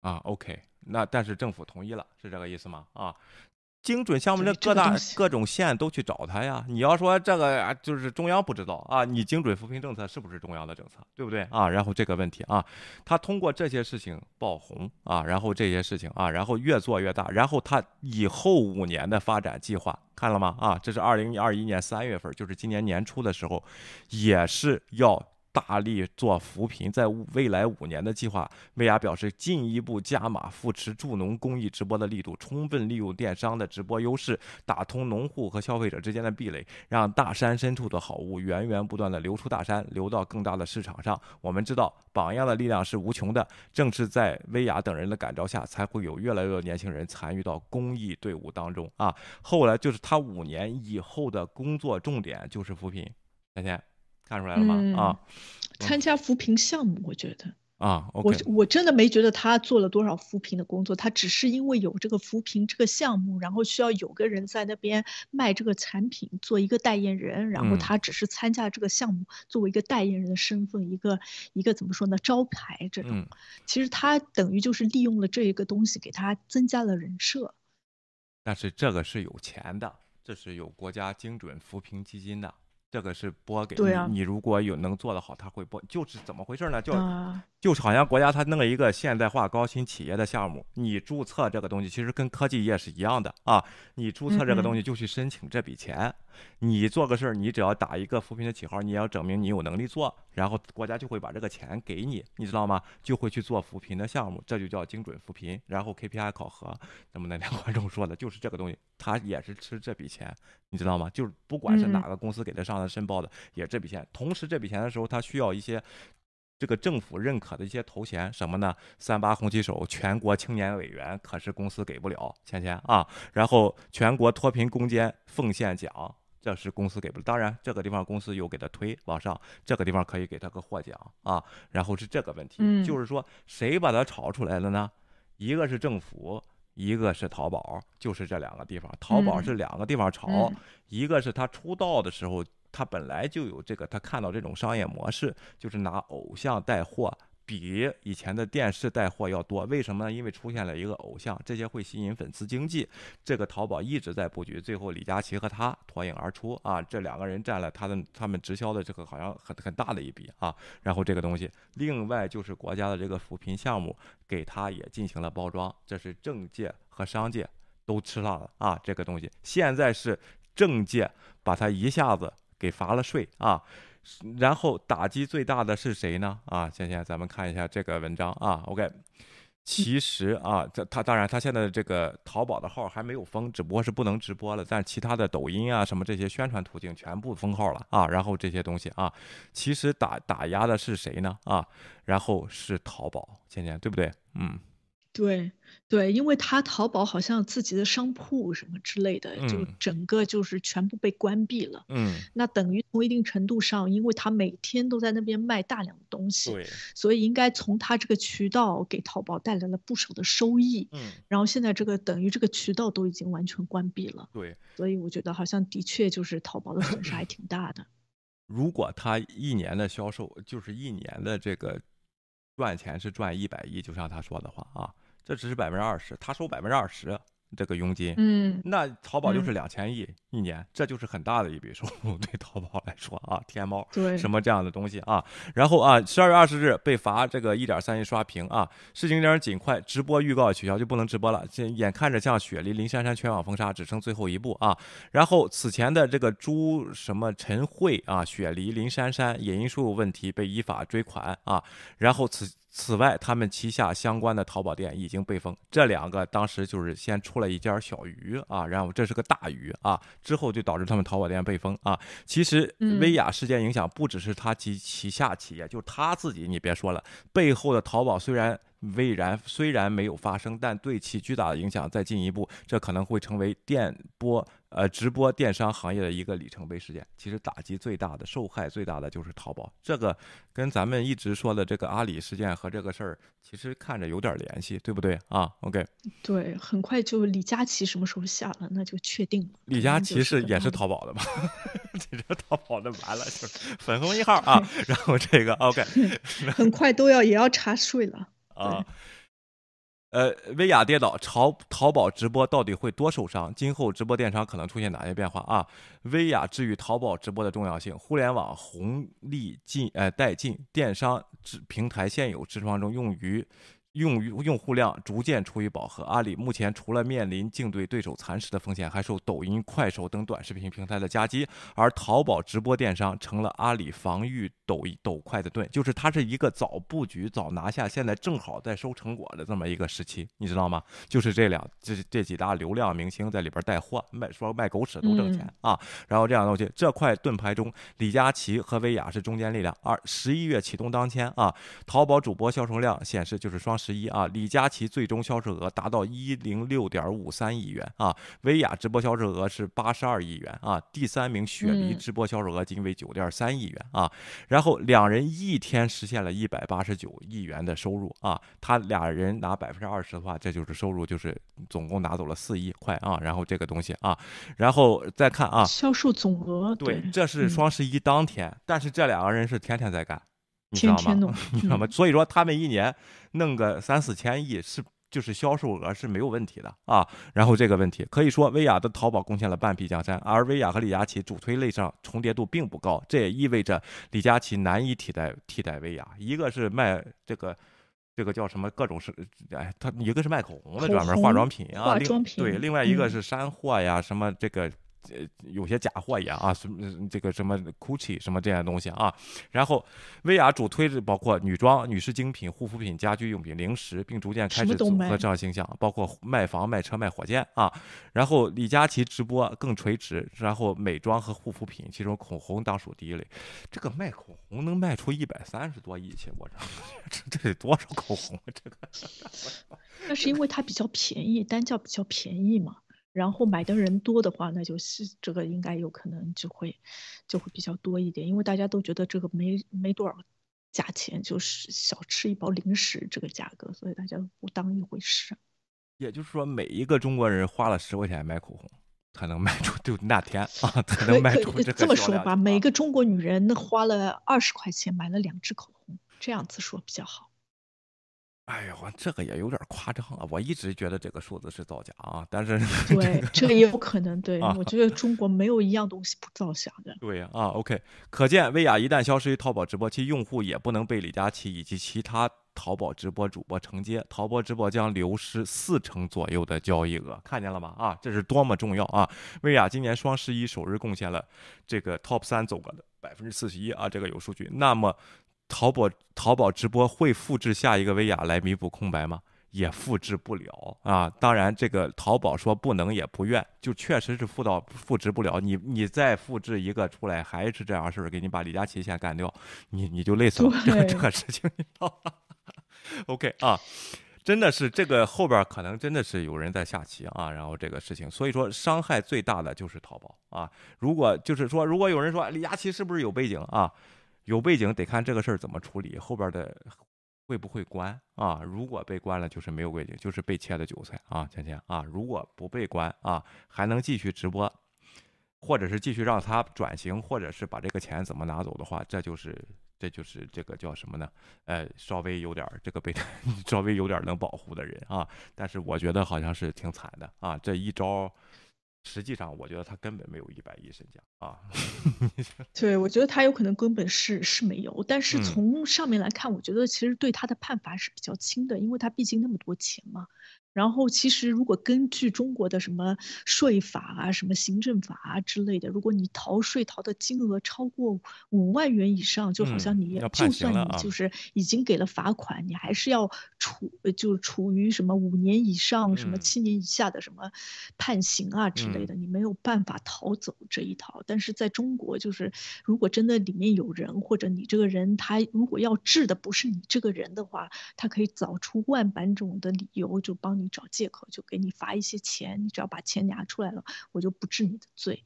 啊，OK，那但是政府同意了，是这个意思吗？啊？精准项目，的各大各种县都去找他呀。你要说这个就是中央不知道啊，你精准扶贫政策是不是中央的政策，对不对啊？然后这个问题啊，他通过这些事情爆红啊，然后这些事情啊，然后越做越大，然后他以后五年的发展计划看了吗？啊，这是二零二一年三月份，就是今年年初的时候，也是要。大力做扶贫，在未来五年的计划，薇娅表示进一步加码扶持助农公益直播的力度，充分利用电商的直播优势，打通农户和消费者之间的壁垒，让大山深处的好物源源不断的流出大山，流到更大的市场上。我们知道，榜样的力量是无穷的，正是在薇娅等人的感召下，才会有越来越多年轻人参与到公益队伍当中啊。后来就是他五年以后的工作重点就是扶贫，再见。看出来了吗？啊，参加扶贫项目，我觉得啊，我我真的没觉得他做了多少扶贫的工作，他只是因为有这个扶贫这个项目，然后需要有个人在那边卖这个产品，做一个代言人，然后他只是参加这个项目，作为一个代言人的身份，一个一个怎么说呢，招牌这种。其实他等于就是利用了这一个东西，给他增加了人设。但是这个是有钱的，这是有国家精准扶贫基金的。这个是播给你，你如果有能做得好，他会播。就是怎么回事呢？就就是好像国家他弄了一个现代化高新企业的项目，你注册这个东西，其实跟科技业是一样的啊。你注册这个东西就去申请这笔钱，你做个事儿，你只要打一个扶贫的旗号，你要证明你有能力做，然后国家就会把这个钱给你，你知道吗？就会去做扶贫的项目，这就叫精准扶贫。然后 KPI 考核，那么那两观众说的就是这个东西，他也是吃这笔钱。你知道吗？就是不管是哪个公司给他上的申报的，也这笔钱。同时这笔钱的时候，他需要一些这个政府认可的一些头衔，什么呢？三八红旗手、全国青年委员，可是公司给不了钱钱啊。然后全国脱贫攻坚奉献奖，这是公司给不了。当然这个地方公司有给他推往上，这个地方可以给他个获奖啊。然后是这个问题，就是说谁把它炒出来了呢？一个是政府。一个是淘宝，就是这两个地方。淘宝是两个地方炒，一个是他出道的时候，他本来就有这个，他看到这种商业模式，就是拿偶像带货。比以前的电视带货要多，为什么呢？因为出现了一个偶像，这些会吸引粉丝经济。这个淘宝一直在布局，最后李佳琦和他脱颖而出啊，这两个人占了他的他们直销的这个好像很很大的一笔啊。然后这个东西，另外就是国家的这个扶贫项目给他也进行了包装，这是政界和商界都吃上了啊。这个东西现在是政界把他一下子给罚了税啊。然后打击最大的是谁呢？啊，倩倩咱们看一下这个文章啊。OK，其实啊，这他当然他现在的这个淘宝的号还没有封，只不过是不能直播了。但其他的抖音啊什么这些宣传途径全部封号了啊。然后这些东西啊，其实打打压的是谁呢？啊，然后是淘宝，倩倩对不对？嗯。对对，因为他淘宝好像自己的商铺什么之类的，就整个就是全部被关闭了。嗯，那等于从一定程度上，因为他每天都在那边卖大量的东西，对，所以应该从他这个渠道给淘宝带来了不少的收益。嗯，然后现在这个等于这个渠道都已经完全关闭了。对，所以我觉得好像的确就是淘宝的损失还挺大的。如果他一年的销售就是一年的这个赚钱是赚一百亿，就像他说的话啊。这只是百分之二十，他收百分之二十这个佣金，嗯，那淘宝就是两千亿一年，这就是很大的一笔收入，对淘宝来说啊，天猫对什么这样的东西啊，然后啊，十二月二十日被罚这个一点三亿刷屏啊，市井点尽快直播预告取消就不能直播了，这眼看着像雪梨林珊珊全网封杀，只剩最后一步啊，然后此前的这个朱什么陈慧啊，雪梨林珊珊也因数有问题被依法追款啊，然后此。此外，他们旗下相关的淘宝店已经被封。这两个当时就是先出了一家小鱼啊，然后这是个大鱼啊，之后就导致他们淘宝店被封啊。其实薇娅事件影响不只是他及旗下企业，就他自己，你别说了，背后的淘宝虽然蔚然虽然没有发生，但对其巨大的影响再进一步，这可能会成为电波。呃，直播电商行业的一个里程碑事件，其实打击最大的、受害最大的就是淘宝。这个跟咱们一直说的这个阿里事件和这个事儿，其实看着有点联系，对不对啊？OK。对，很快就李佳琦什么时候下了，那就确定了。李佳琦是也是淘宝的吧？这淘宝的完了，就是粉红一号啊。然后这个 OK，很快都要也要查税了啊。呃，薇娅跌倒，淘淘宝直播到底会多受伤？今后直播电商可能出现哪些变化啊？薇娅至于淘宝直播的重要性，互联网红利尽呃殆尽，电商平台现有支撑中用于。用用户量逐渐处于饱和，阿里目前除了面临竞对对手蚕食的风险，还受抖音、快手等短视频平台的夹击。而淘宝直播电商成了阿里防御抖抖快的盾，就是它是一个早布局、早拿下，现在正好在收成果的这么一个时期，你知道吗？就是这两这这几大流量明星在里边带货，卖说卖狗屎都挣钱啊。然后这样东西，这块盾牌中，李佳琦和薇娅是中坚力量。二十一月启动当天啊，淘宝主播销售量显示就是双。十一啊，李佳琦最终销售额达到一零六点五三亿元啊，薇娅直播销售额是八十二亿元啊，第三名雪梨直播销售额仅为九点三亿元啊，然后两人一天实现了一百八十九亿元的收入啊，他俩人拿百分之二十的话，这就是收入就是总共拿走了四亿块啊，然后这个东西啊，然后再看啊，销售总额对，这是双十一当天，但是这两个人是天天在干。你知道吗？你知道吗？所以说他们一年弄个三四千亿是就是销售额是没有问题的啊。然后这个问题可以说，薇娅的淘宝贡献了半壁江山，而薇娅和李佳琦主推类上重叠度并不高，这也意味着李佳琦难以替代替代薇娅。一个是卖这个这个叫什么各种是哎，他一个是卖口红的专门化妆品啊，对，另外一个是山货呀，什么这个。呃，有些假货一样啊，什么这个什么 Gucci 什么这样的东西啊，然后薇娅主推是包括女装、女士精品、护肤品、家居用品、零食，并逐渐开始组合这样形象，包括卖房、卖车、卖火箭啊。然后李佳琦直播更垂直，然后美妆和护肤品，其中口红当属第一类。这个卖口红能卖出一百三十多亿去，我这 这得多少口红啊？这个，那是因为它比较便宜，单价比较便宜嘛。然后买的人多的话，那就是这个应该有可能就会就会比较多一点，因为大家都觉得这个没没多少价钱，就是小吃一包零食这个价格，所以大家不当一回事。也就是说，每一个中国人花了十块钱买口红，才能卖出就那天啊，才能卖出这个这么说吧，每个个中国女人花了二十块钱买了两支口红，这样子说比较好。哎呦，这个也有点夸张啊。我一直觉得这个数字是造假啊，但是 对，这个也有可能。对，啊我觉得中国没有一样东西不造假的。对呀啊，OK，可见薇娅一旦消失于淘宝直播，其用户也不能被李佳琦以及其他淘宝直播主播承接，淘宝直播将流失四成左右的交易额，看见了吗？啊，这是多么重要啊！薇娅今年双十一首日贡献了这个 Top 三总额的百分之四十一啊，这个有数据。那么淘宝淘宝直播会复制下一个薇娅来弥补空白吗？也复制不了啊！当然，这个淘宝说不能也不愿，就确实是复到复制不了。你你再复制一个出来，还是这样式儿，给你把李佳琦先干掉，你你就累死了。这个这个事情，你知道吗？OK 啊，真的是这个后边儿可能真的是有人在下棋啊，然后这个事情，所以说伤害最大的就是淘宝啊。如果就是说，如果有人说李佳琦是不是有背景啊？有背景得看这个事儿怎么处理，后边的会不会关啊？如果被关了，就是没有背景，就是被切的韭菜啊，芊芊啊。如果不被关啊，还能继续直播，或者是继续让他转型，或者是把这个钱怎么拿走的话，这就是这就是这个叫什么呢？呃，稍微有点这个被 稍微有点能保护的人啊，但是我觉得好像是挺惨的啊，这一招。实际上，我觉得他根本没有一百亿身价啊！对，我觉得他有可能根本是是没有，但是嗯从上面来看，我觉得其实对他的判罚是比较轻的，因为他毕竟那么多钱嘛。然后其实如果根据中国的什么税法啊、什么行政法啊之类的，如果你逃税逃的金额超过五万元以上，就好嗯像你就算你就。是已经给了罚款，你还是要处呃就处于什么五年以上、什么嗯。七年以下的什么判刑啊之类嗯。的，你没有办法逃走这一套。但是在中国，就是如果真的里面有人，或者你这个人他如果要治的不是你这个人的话，他可以找出万般种的理由，就帮你找借口，就给你罚一些钱，你只要把钱拿出来了，我就不治你的罪。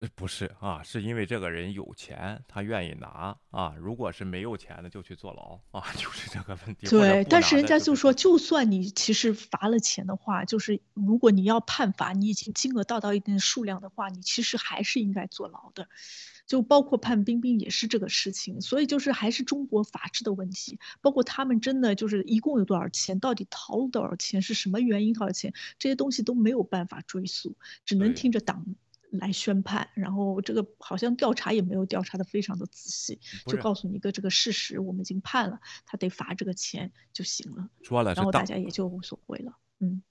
呃不是啊，是因为这个人有钱，他愿意拿啊。如果是没有钱的，就去坐牢啊，就是这个问题。对，但是人家就说，就算你其实罚了钱的话，就是如果你要判罚，你已经金额到到一定数量的话，你其实还是应该坐牢的。就包括判冰冰也是这个事情，所以就是还是中国法治的问题。包括他们真的就是一共有多少钱，到底逃了多少钱，是什么原因逃了钱，这些东西都没有办法追溯，只能听着党来宣判。然后这个好像调查也没有调查的非常的仔细，就告诉你一个这个事实，我们已经判了，他得罚这个钱就行了，然后大家也就无所谓了。嗯，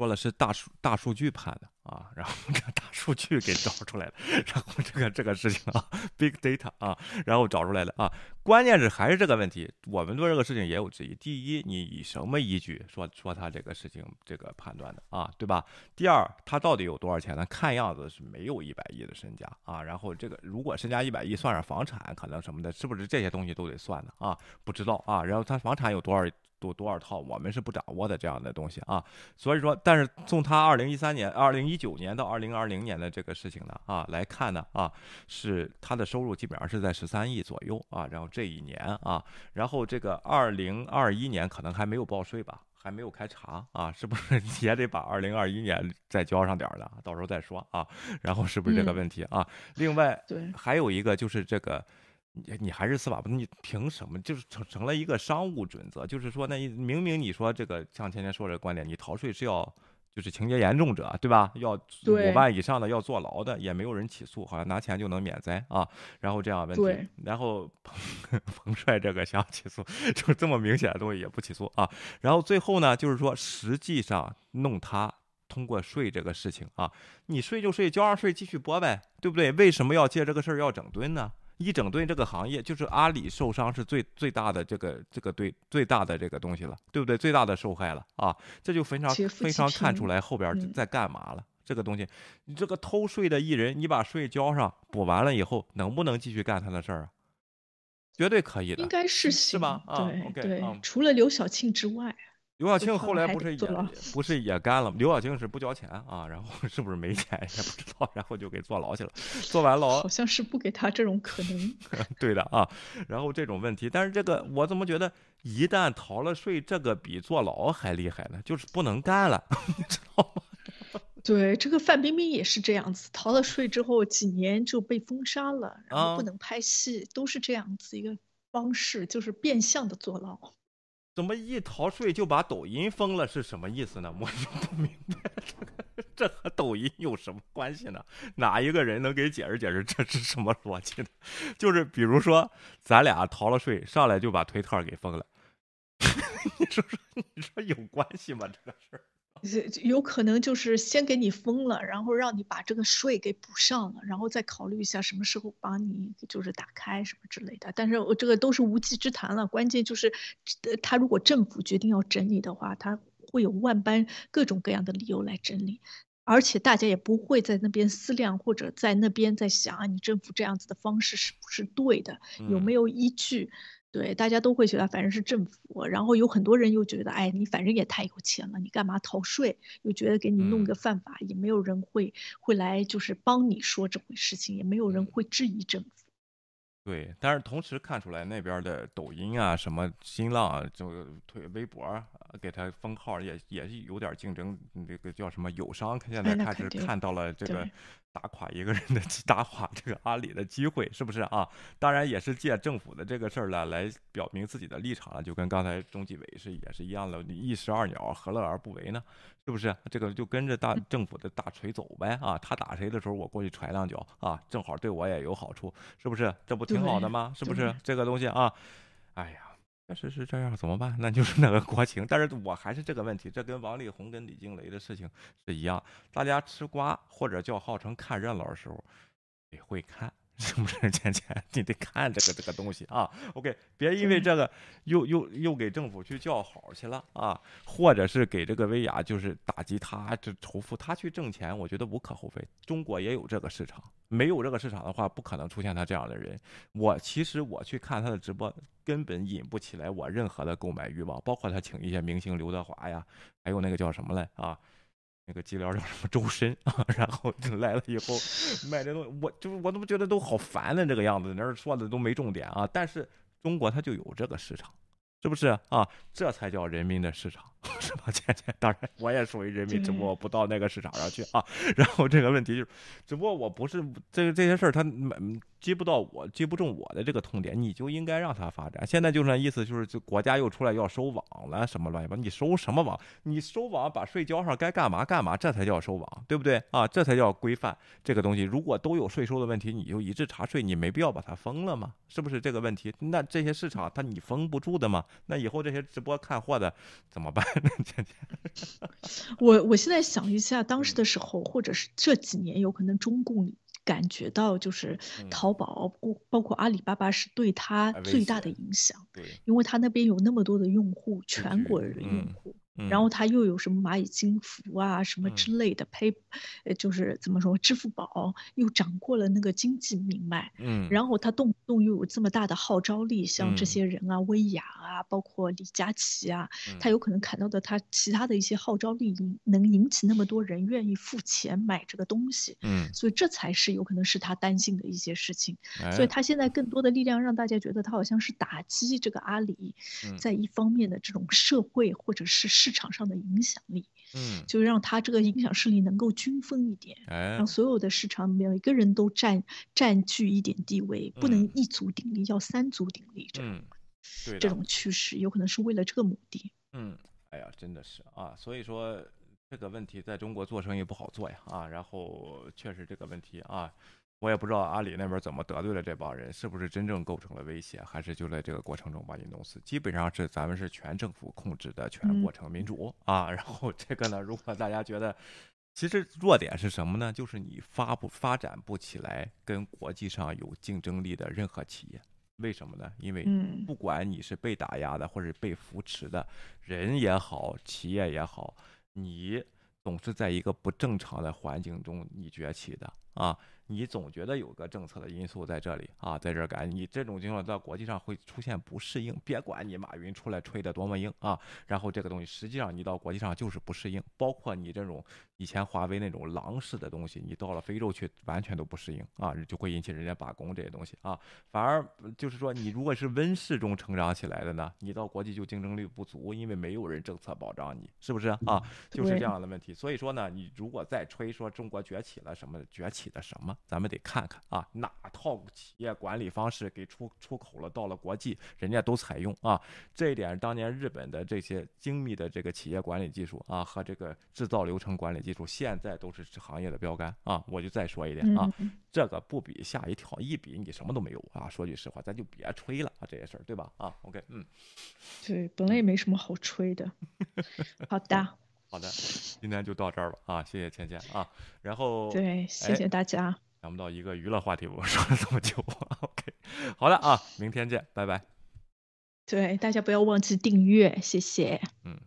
说了是大数大数据判的啊，然后这大数据给找出来了，然后这个这个事情啊，big data 啊，然后找出来了啊，关键是还是这个问题，我们做这个事情也有质疑。第一，你以什么依据说说他这个事情这个判断的啊，对吧？第二，他到底有多少钱呢？看样子是没有一百亿的身家啊。然后这个如果身家一百亿，算上房产可能什么的，是不是这些东西都得算的啊？不知道啊。然后他房产有多少多多少套，我们是不掌握的这样的东西啊。所以说，但是从他二零一三年、二零一九年到二零二零年的这个事情呢啊来看呢啊，是他的收入基本上是在十三亿左右啊。然后这一年啊，然后这个二零二一年可能还没有报税吧。还没有开查啊，是不是也得把二零二一年再交上点儿呢？到时候再说啊。然后是不是这个嗯问题啊？另外，对，还有一个就是这个，你你还是司法部，你凭什么就是成成了一个商务准则？就是说，那一明明你说这个像前天说这个观点，你逃税是要就是情节严重者，对吧？要五万以上的要坐牢的，也没有人起诉，好像拿钱就能免灾啊。然后这样问题，然后彭 彭帅这个想起诉，就这么明显的东西也不起诉啊。然后最后呢，就是说实际上弄他。通过税这个事情啊，你税就税，交上税继续播呗，对不对？为什么要借这个事儿要整顿呢？一整顿这个行业，就是阿里受伤是最最大的这个这个对最大的这个东西了，对不对？最大的受害了啊，这就非常非常看出来后边嗯在干嘛了。这个东西，你这个偷税的艺人，你把税交上，补完了以后，能不能继续干他的事儿啊？绝对可以的应，该是是行吧啊对对嗯，除了刘晓庆之外，刘晓庆后来不是也不是也干了吗？刘晓庆是不交钱啊，然后 是不是没钱也不知道，然后就给坐牢去了。坐完牢好，像是不给他这种可能。对的啊。然后这种问题，但是这个我怎么觉得一旦逃了税，这个比坐牢还厉害呢？就是不能干了，你知道吗？对，这个范冰冰也是这样子，逃了税之后几年就被封杀了，然后不啊能拍戏，都是这样子一个方式，就是变相的坐牢。怎么一逃税就把抖音封了是什么意思呢？我就不明白这个，这和抖音有什么关系呢？哪一个人能给解释解释这是什么逻辑呢？就是比如说咱俩逃了税，上来就把推特给封了，你说说你说有关系吗？这个事儿？这有可能就是先给你封了，然后让你把这个税给补上了，然后再考虑一下什么时候把你就是打开什么之类的。但是我这个都是无稽之谈了，关键就是，呃他如果政府决定要整理的话，他会有万般各种各样的理由来整理，而且大家也不会在那边思量或者在那边在想啊，你政府这样子的方式是不是对的，有没有依据？对，大家都会觉得反正是政府，然后有很多人又觉得，哎，你反正也太有钱了，你干嘛逃税？又觉得给你弄嗯个犯法，也没有人会会来就是帮你说这回事情，也没有人嗯会质疑政府。对，但是同时看出来那边的抖音啊、什么新浪啊，就推微博啊，给他封号也也是有点竞争，这个叫什么友商，现在开始看到了这个对打垮一个人的机 打垮这个阿里的机会，是不是啊？当然也是借政府的这个事儿呢，来表明自己的立场了，就跟刚才中纪委是也是一样的，你一石二鸟，何乐而不为呢？是不是？这个就跟着大政府的大锤走呗啊！他打谁的时候，我过去踹两脚啊，正好对我也有好处，是不是？这不挺好的吗？是不是这个东西啊？哎呀，确实是这样，怎么办？那就是那个国情。但是我还是这个问题，这跟王力宏跟李静蕾的事情是一样，大家吃瓜或者叫号称看热闹的时候，得会看。是不是倩倩？你得看这个这个东西啊。OK，别因为这个又又又给政府去叫好去了啊，或者是给这个薇娅就是打击他，这仇富他去挣钱，我觉得无可厚非。中国也有这个市场，没有这个市场的话，不可能出现他这样的人。我其实我去看他的直播，根本引不起来我任何的购买欲望，包括他请一些明星刘德华呀，还有那个叫什么来啊。那个机疗叫什么周深啊，然后就来了以后卖这东西，我就我怎么觉得都好烦呢这个样子，那儿说的都没重点啊。但是中国它就有这个市场，是不是啊？这才叫人民的市场，是吧？倩倩，当然我也属于人民，只不过我不到那个市场上去啊。然后这个问题就是，只不过我不是这个这些事儿，它嗯击不到我，击不中我的这个痛点，你就应该让它发展。现在就是那意思，就是就国家又出来要收网了，什么乱七八糟，你收什么网？你收网把税交上，该干嘛干嘛，这才叫收网，对不对啊？这才叫规范这个东西。如果都有税收的问题，你就一致查税，你没必要把它封了嘛？是不是这个问题？那这些市场它你封不住的嘛？那以后这些直播看货的怎么办 我我现在想一下，当嗯时的时候，或者是这几年，有可能中共感觉到就是嗯淘宝，包包括阿里巴巴是对它哎威最大的影响，对，因为他那边有那么多的用户，全据国的用嗯户。嗯然后他又有什么蚂蚁金服啊，什么嗯。之类的，Pay，呃，就是怎么说，支付宝又掌握了那个经济命脉，嗯，然后他动不动又有这么大的号召力，像这嗯。些人啊，薇娅啊，包括李佳琦啊，他嗯。有可能看到的他其他的一些号召力引能引起那么多人愿意付钱买这个东西，嗯，所以这才是有可能是他担心的一些事情。哎所以他现在更多的力量让大家觉得他好像是打击这个阿里嗯。在一方面的这种社会或者是市场上的影响力，嗯，就让他这个影响势力能够均分一点。哎让，所有的市场每个人都占占据一点地位，不能嗯一足鼎立，要三足鼎立这样、嗯，对这种趋势，有可能是为了这个目的。嗯，哎呀，真的是啊，所以说这个问题在中国做生意不好做呀啊，然后确实这个问题啊，我也不知道阿里那边怎么得罪了这帮人，是不是真正构成了威胁，还是就在这个过程中把你弄死？基本上是咱们是全政府控制的全过程民主、啊，然后这个呢，如果大家觉得。其实弱点是什么呢？就是你发不发展不起来跟国际上有竞争力的任何企业，为什么呢？因为嗯不管你是被打压的或者被扶持的人也好，企业也好，你总是在一个不正常的环境中你崛起的啊。你总觉得有个政策的因素在这里啊，在这儿赶你这种情况在国际上会出现不适应。别管你马云出来吹的多么硬啊，然后这个东西实际上你到国际上就是不适应。包括你这种以前华为那种狼式的东西，你到了非洲去完全都不适应啊，就会引起人家罢工这些东西啊。反而就是说，你如果是温室中成长起来的呢，你到国际就竞争力不足，因为没有人政策保障你，是不是啊？就是这样的问题。所以说呢，你如果再吹说中国崛起了什么崛起的什么。咱们得看看啊，哪套企业管理方式给出出口了，到了国际，人家都采用啊。这一点，当年日本的这些精密的这个企业管理技术啊，和这个制造流程管理技术，现在都是行业的标杆啊。我就再说一遍啊，这个不比吓一跳，一比你什么都没有啊。说句实话，咱就别吹了啊，这些事儿，对吧？啊，OK，嗯，对，本来也没什么好吹的。好的，好的，今天就到这儿吧啊，谢谢倩倩啊，然后对，谢谢大家。想不到一个娱乐话题，我说了这么久。OK，好了啊，明天见，拜拜。对，大家不要忘记订阅，谢谢。嗯。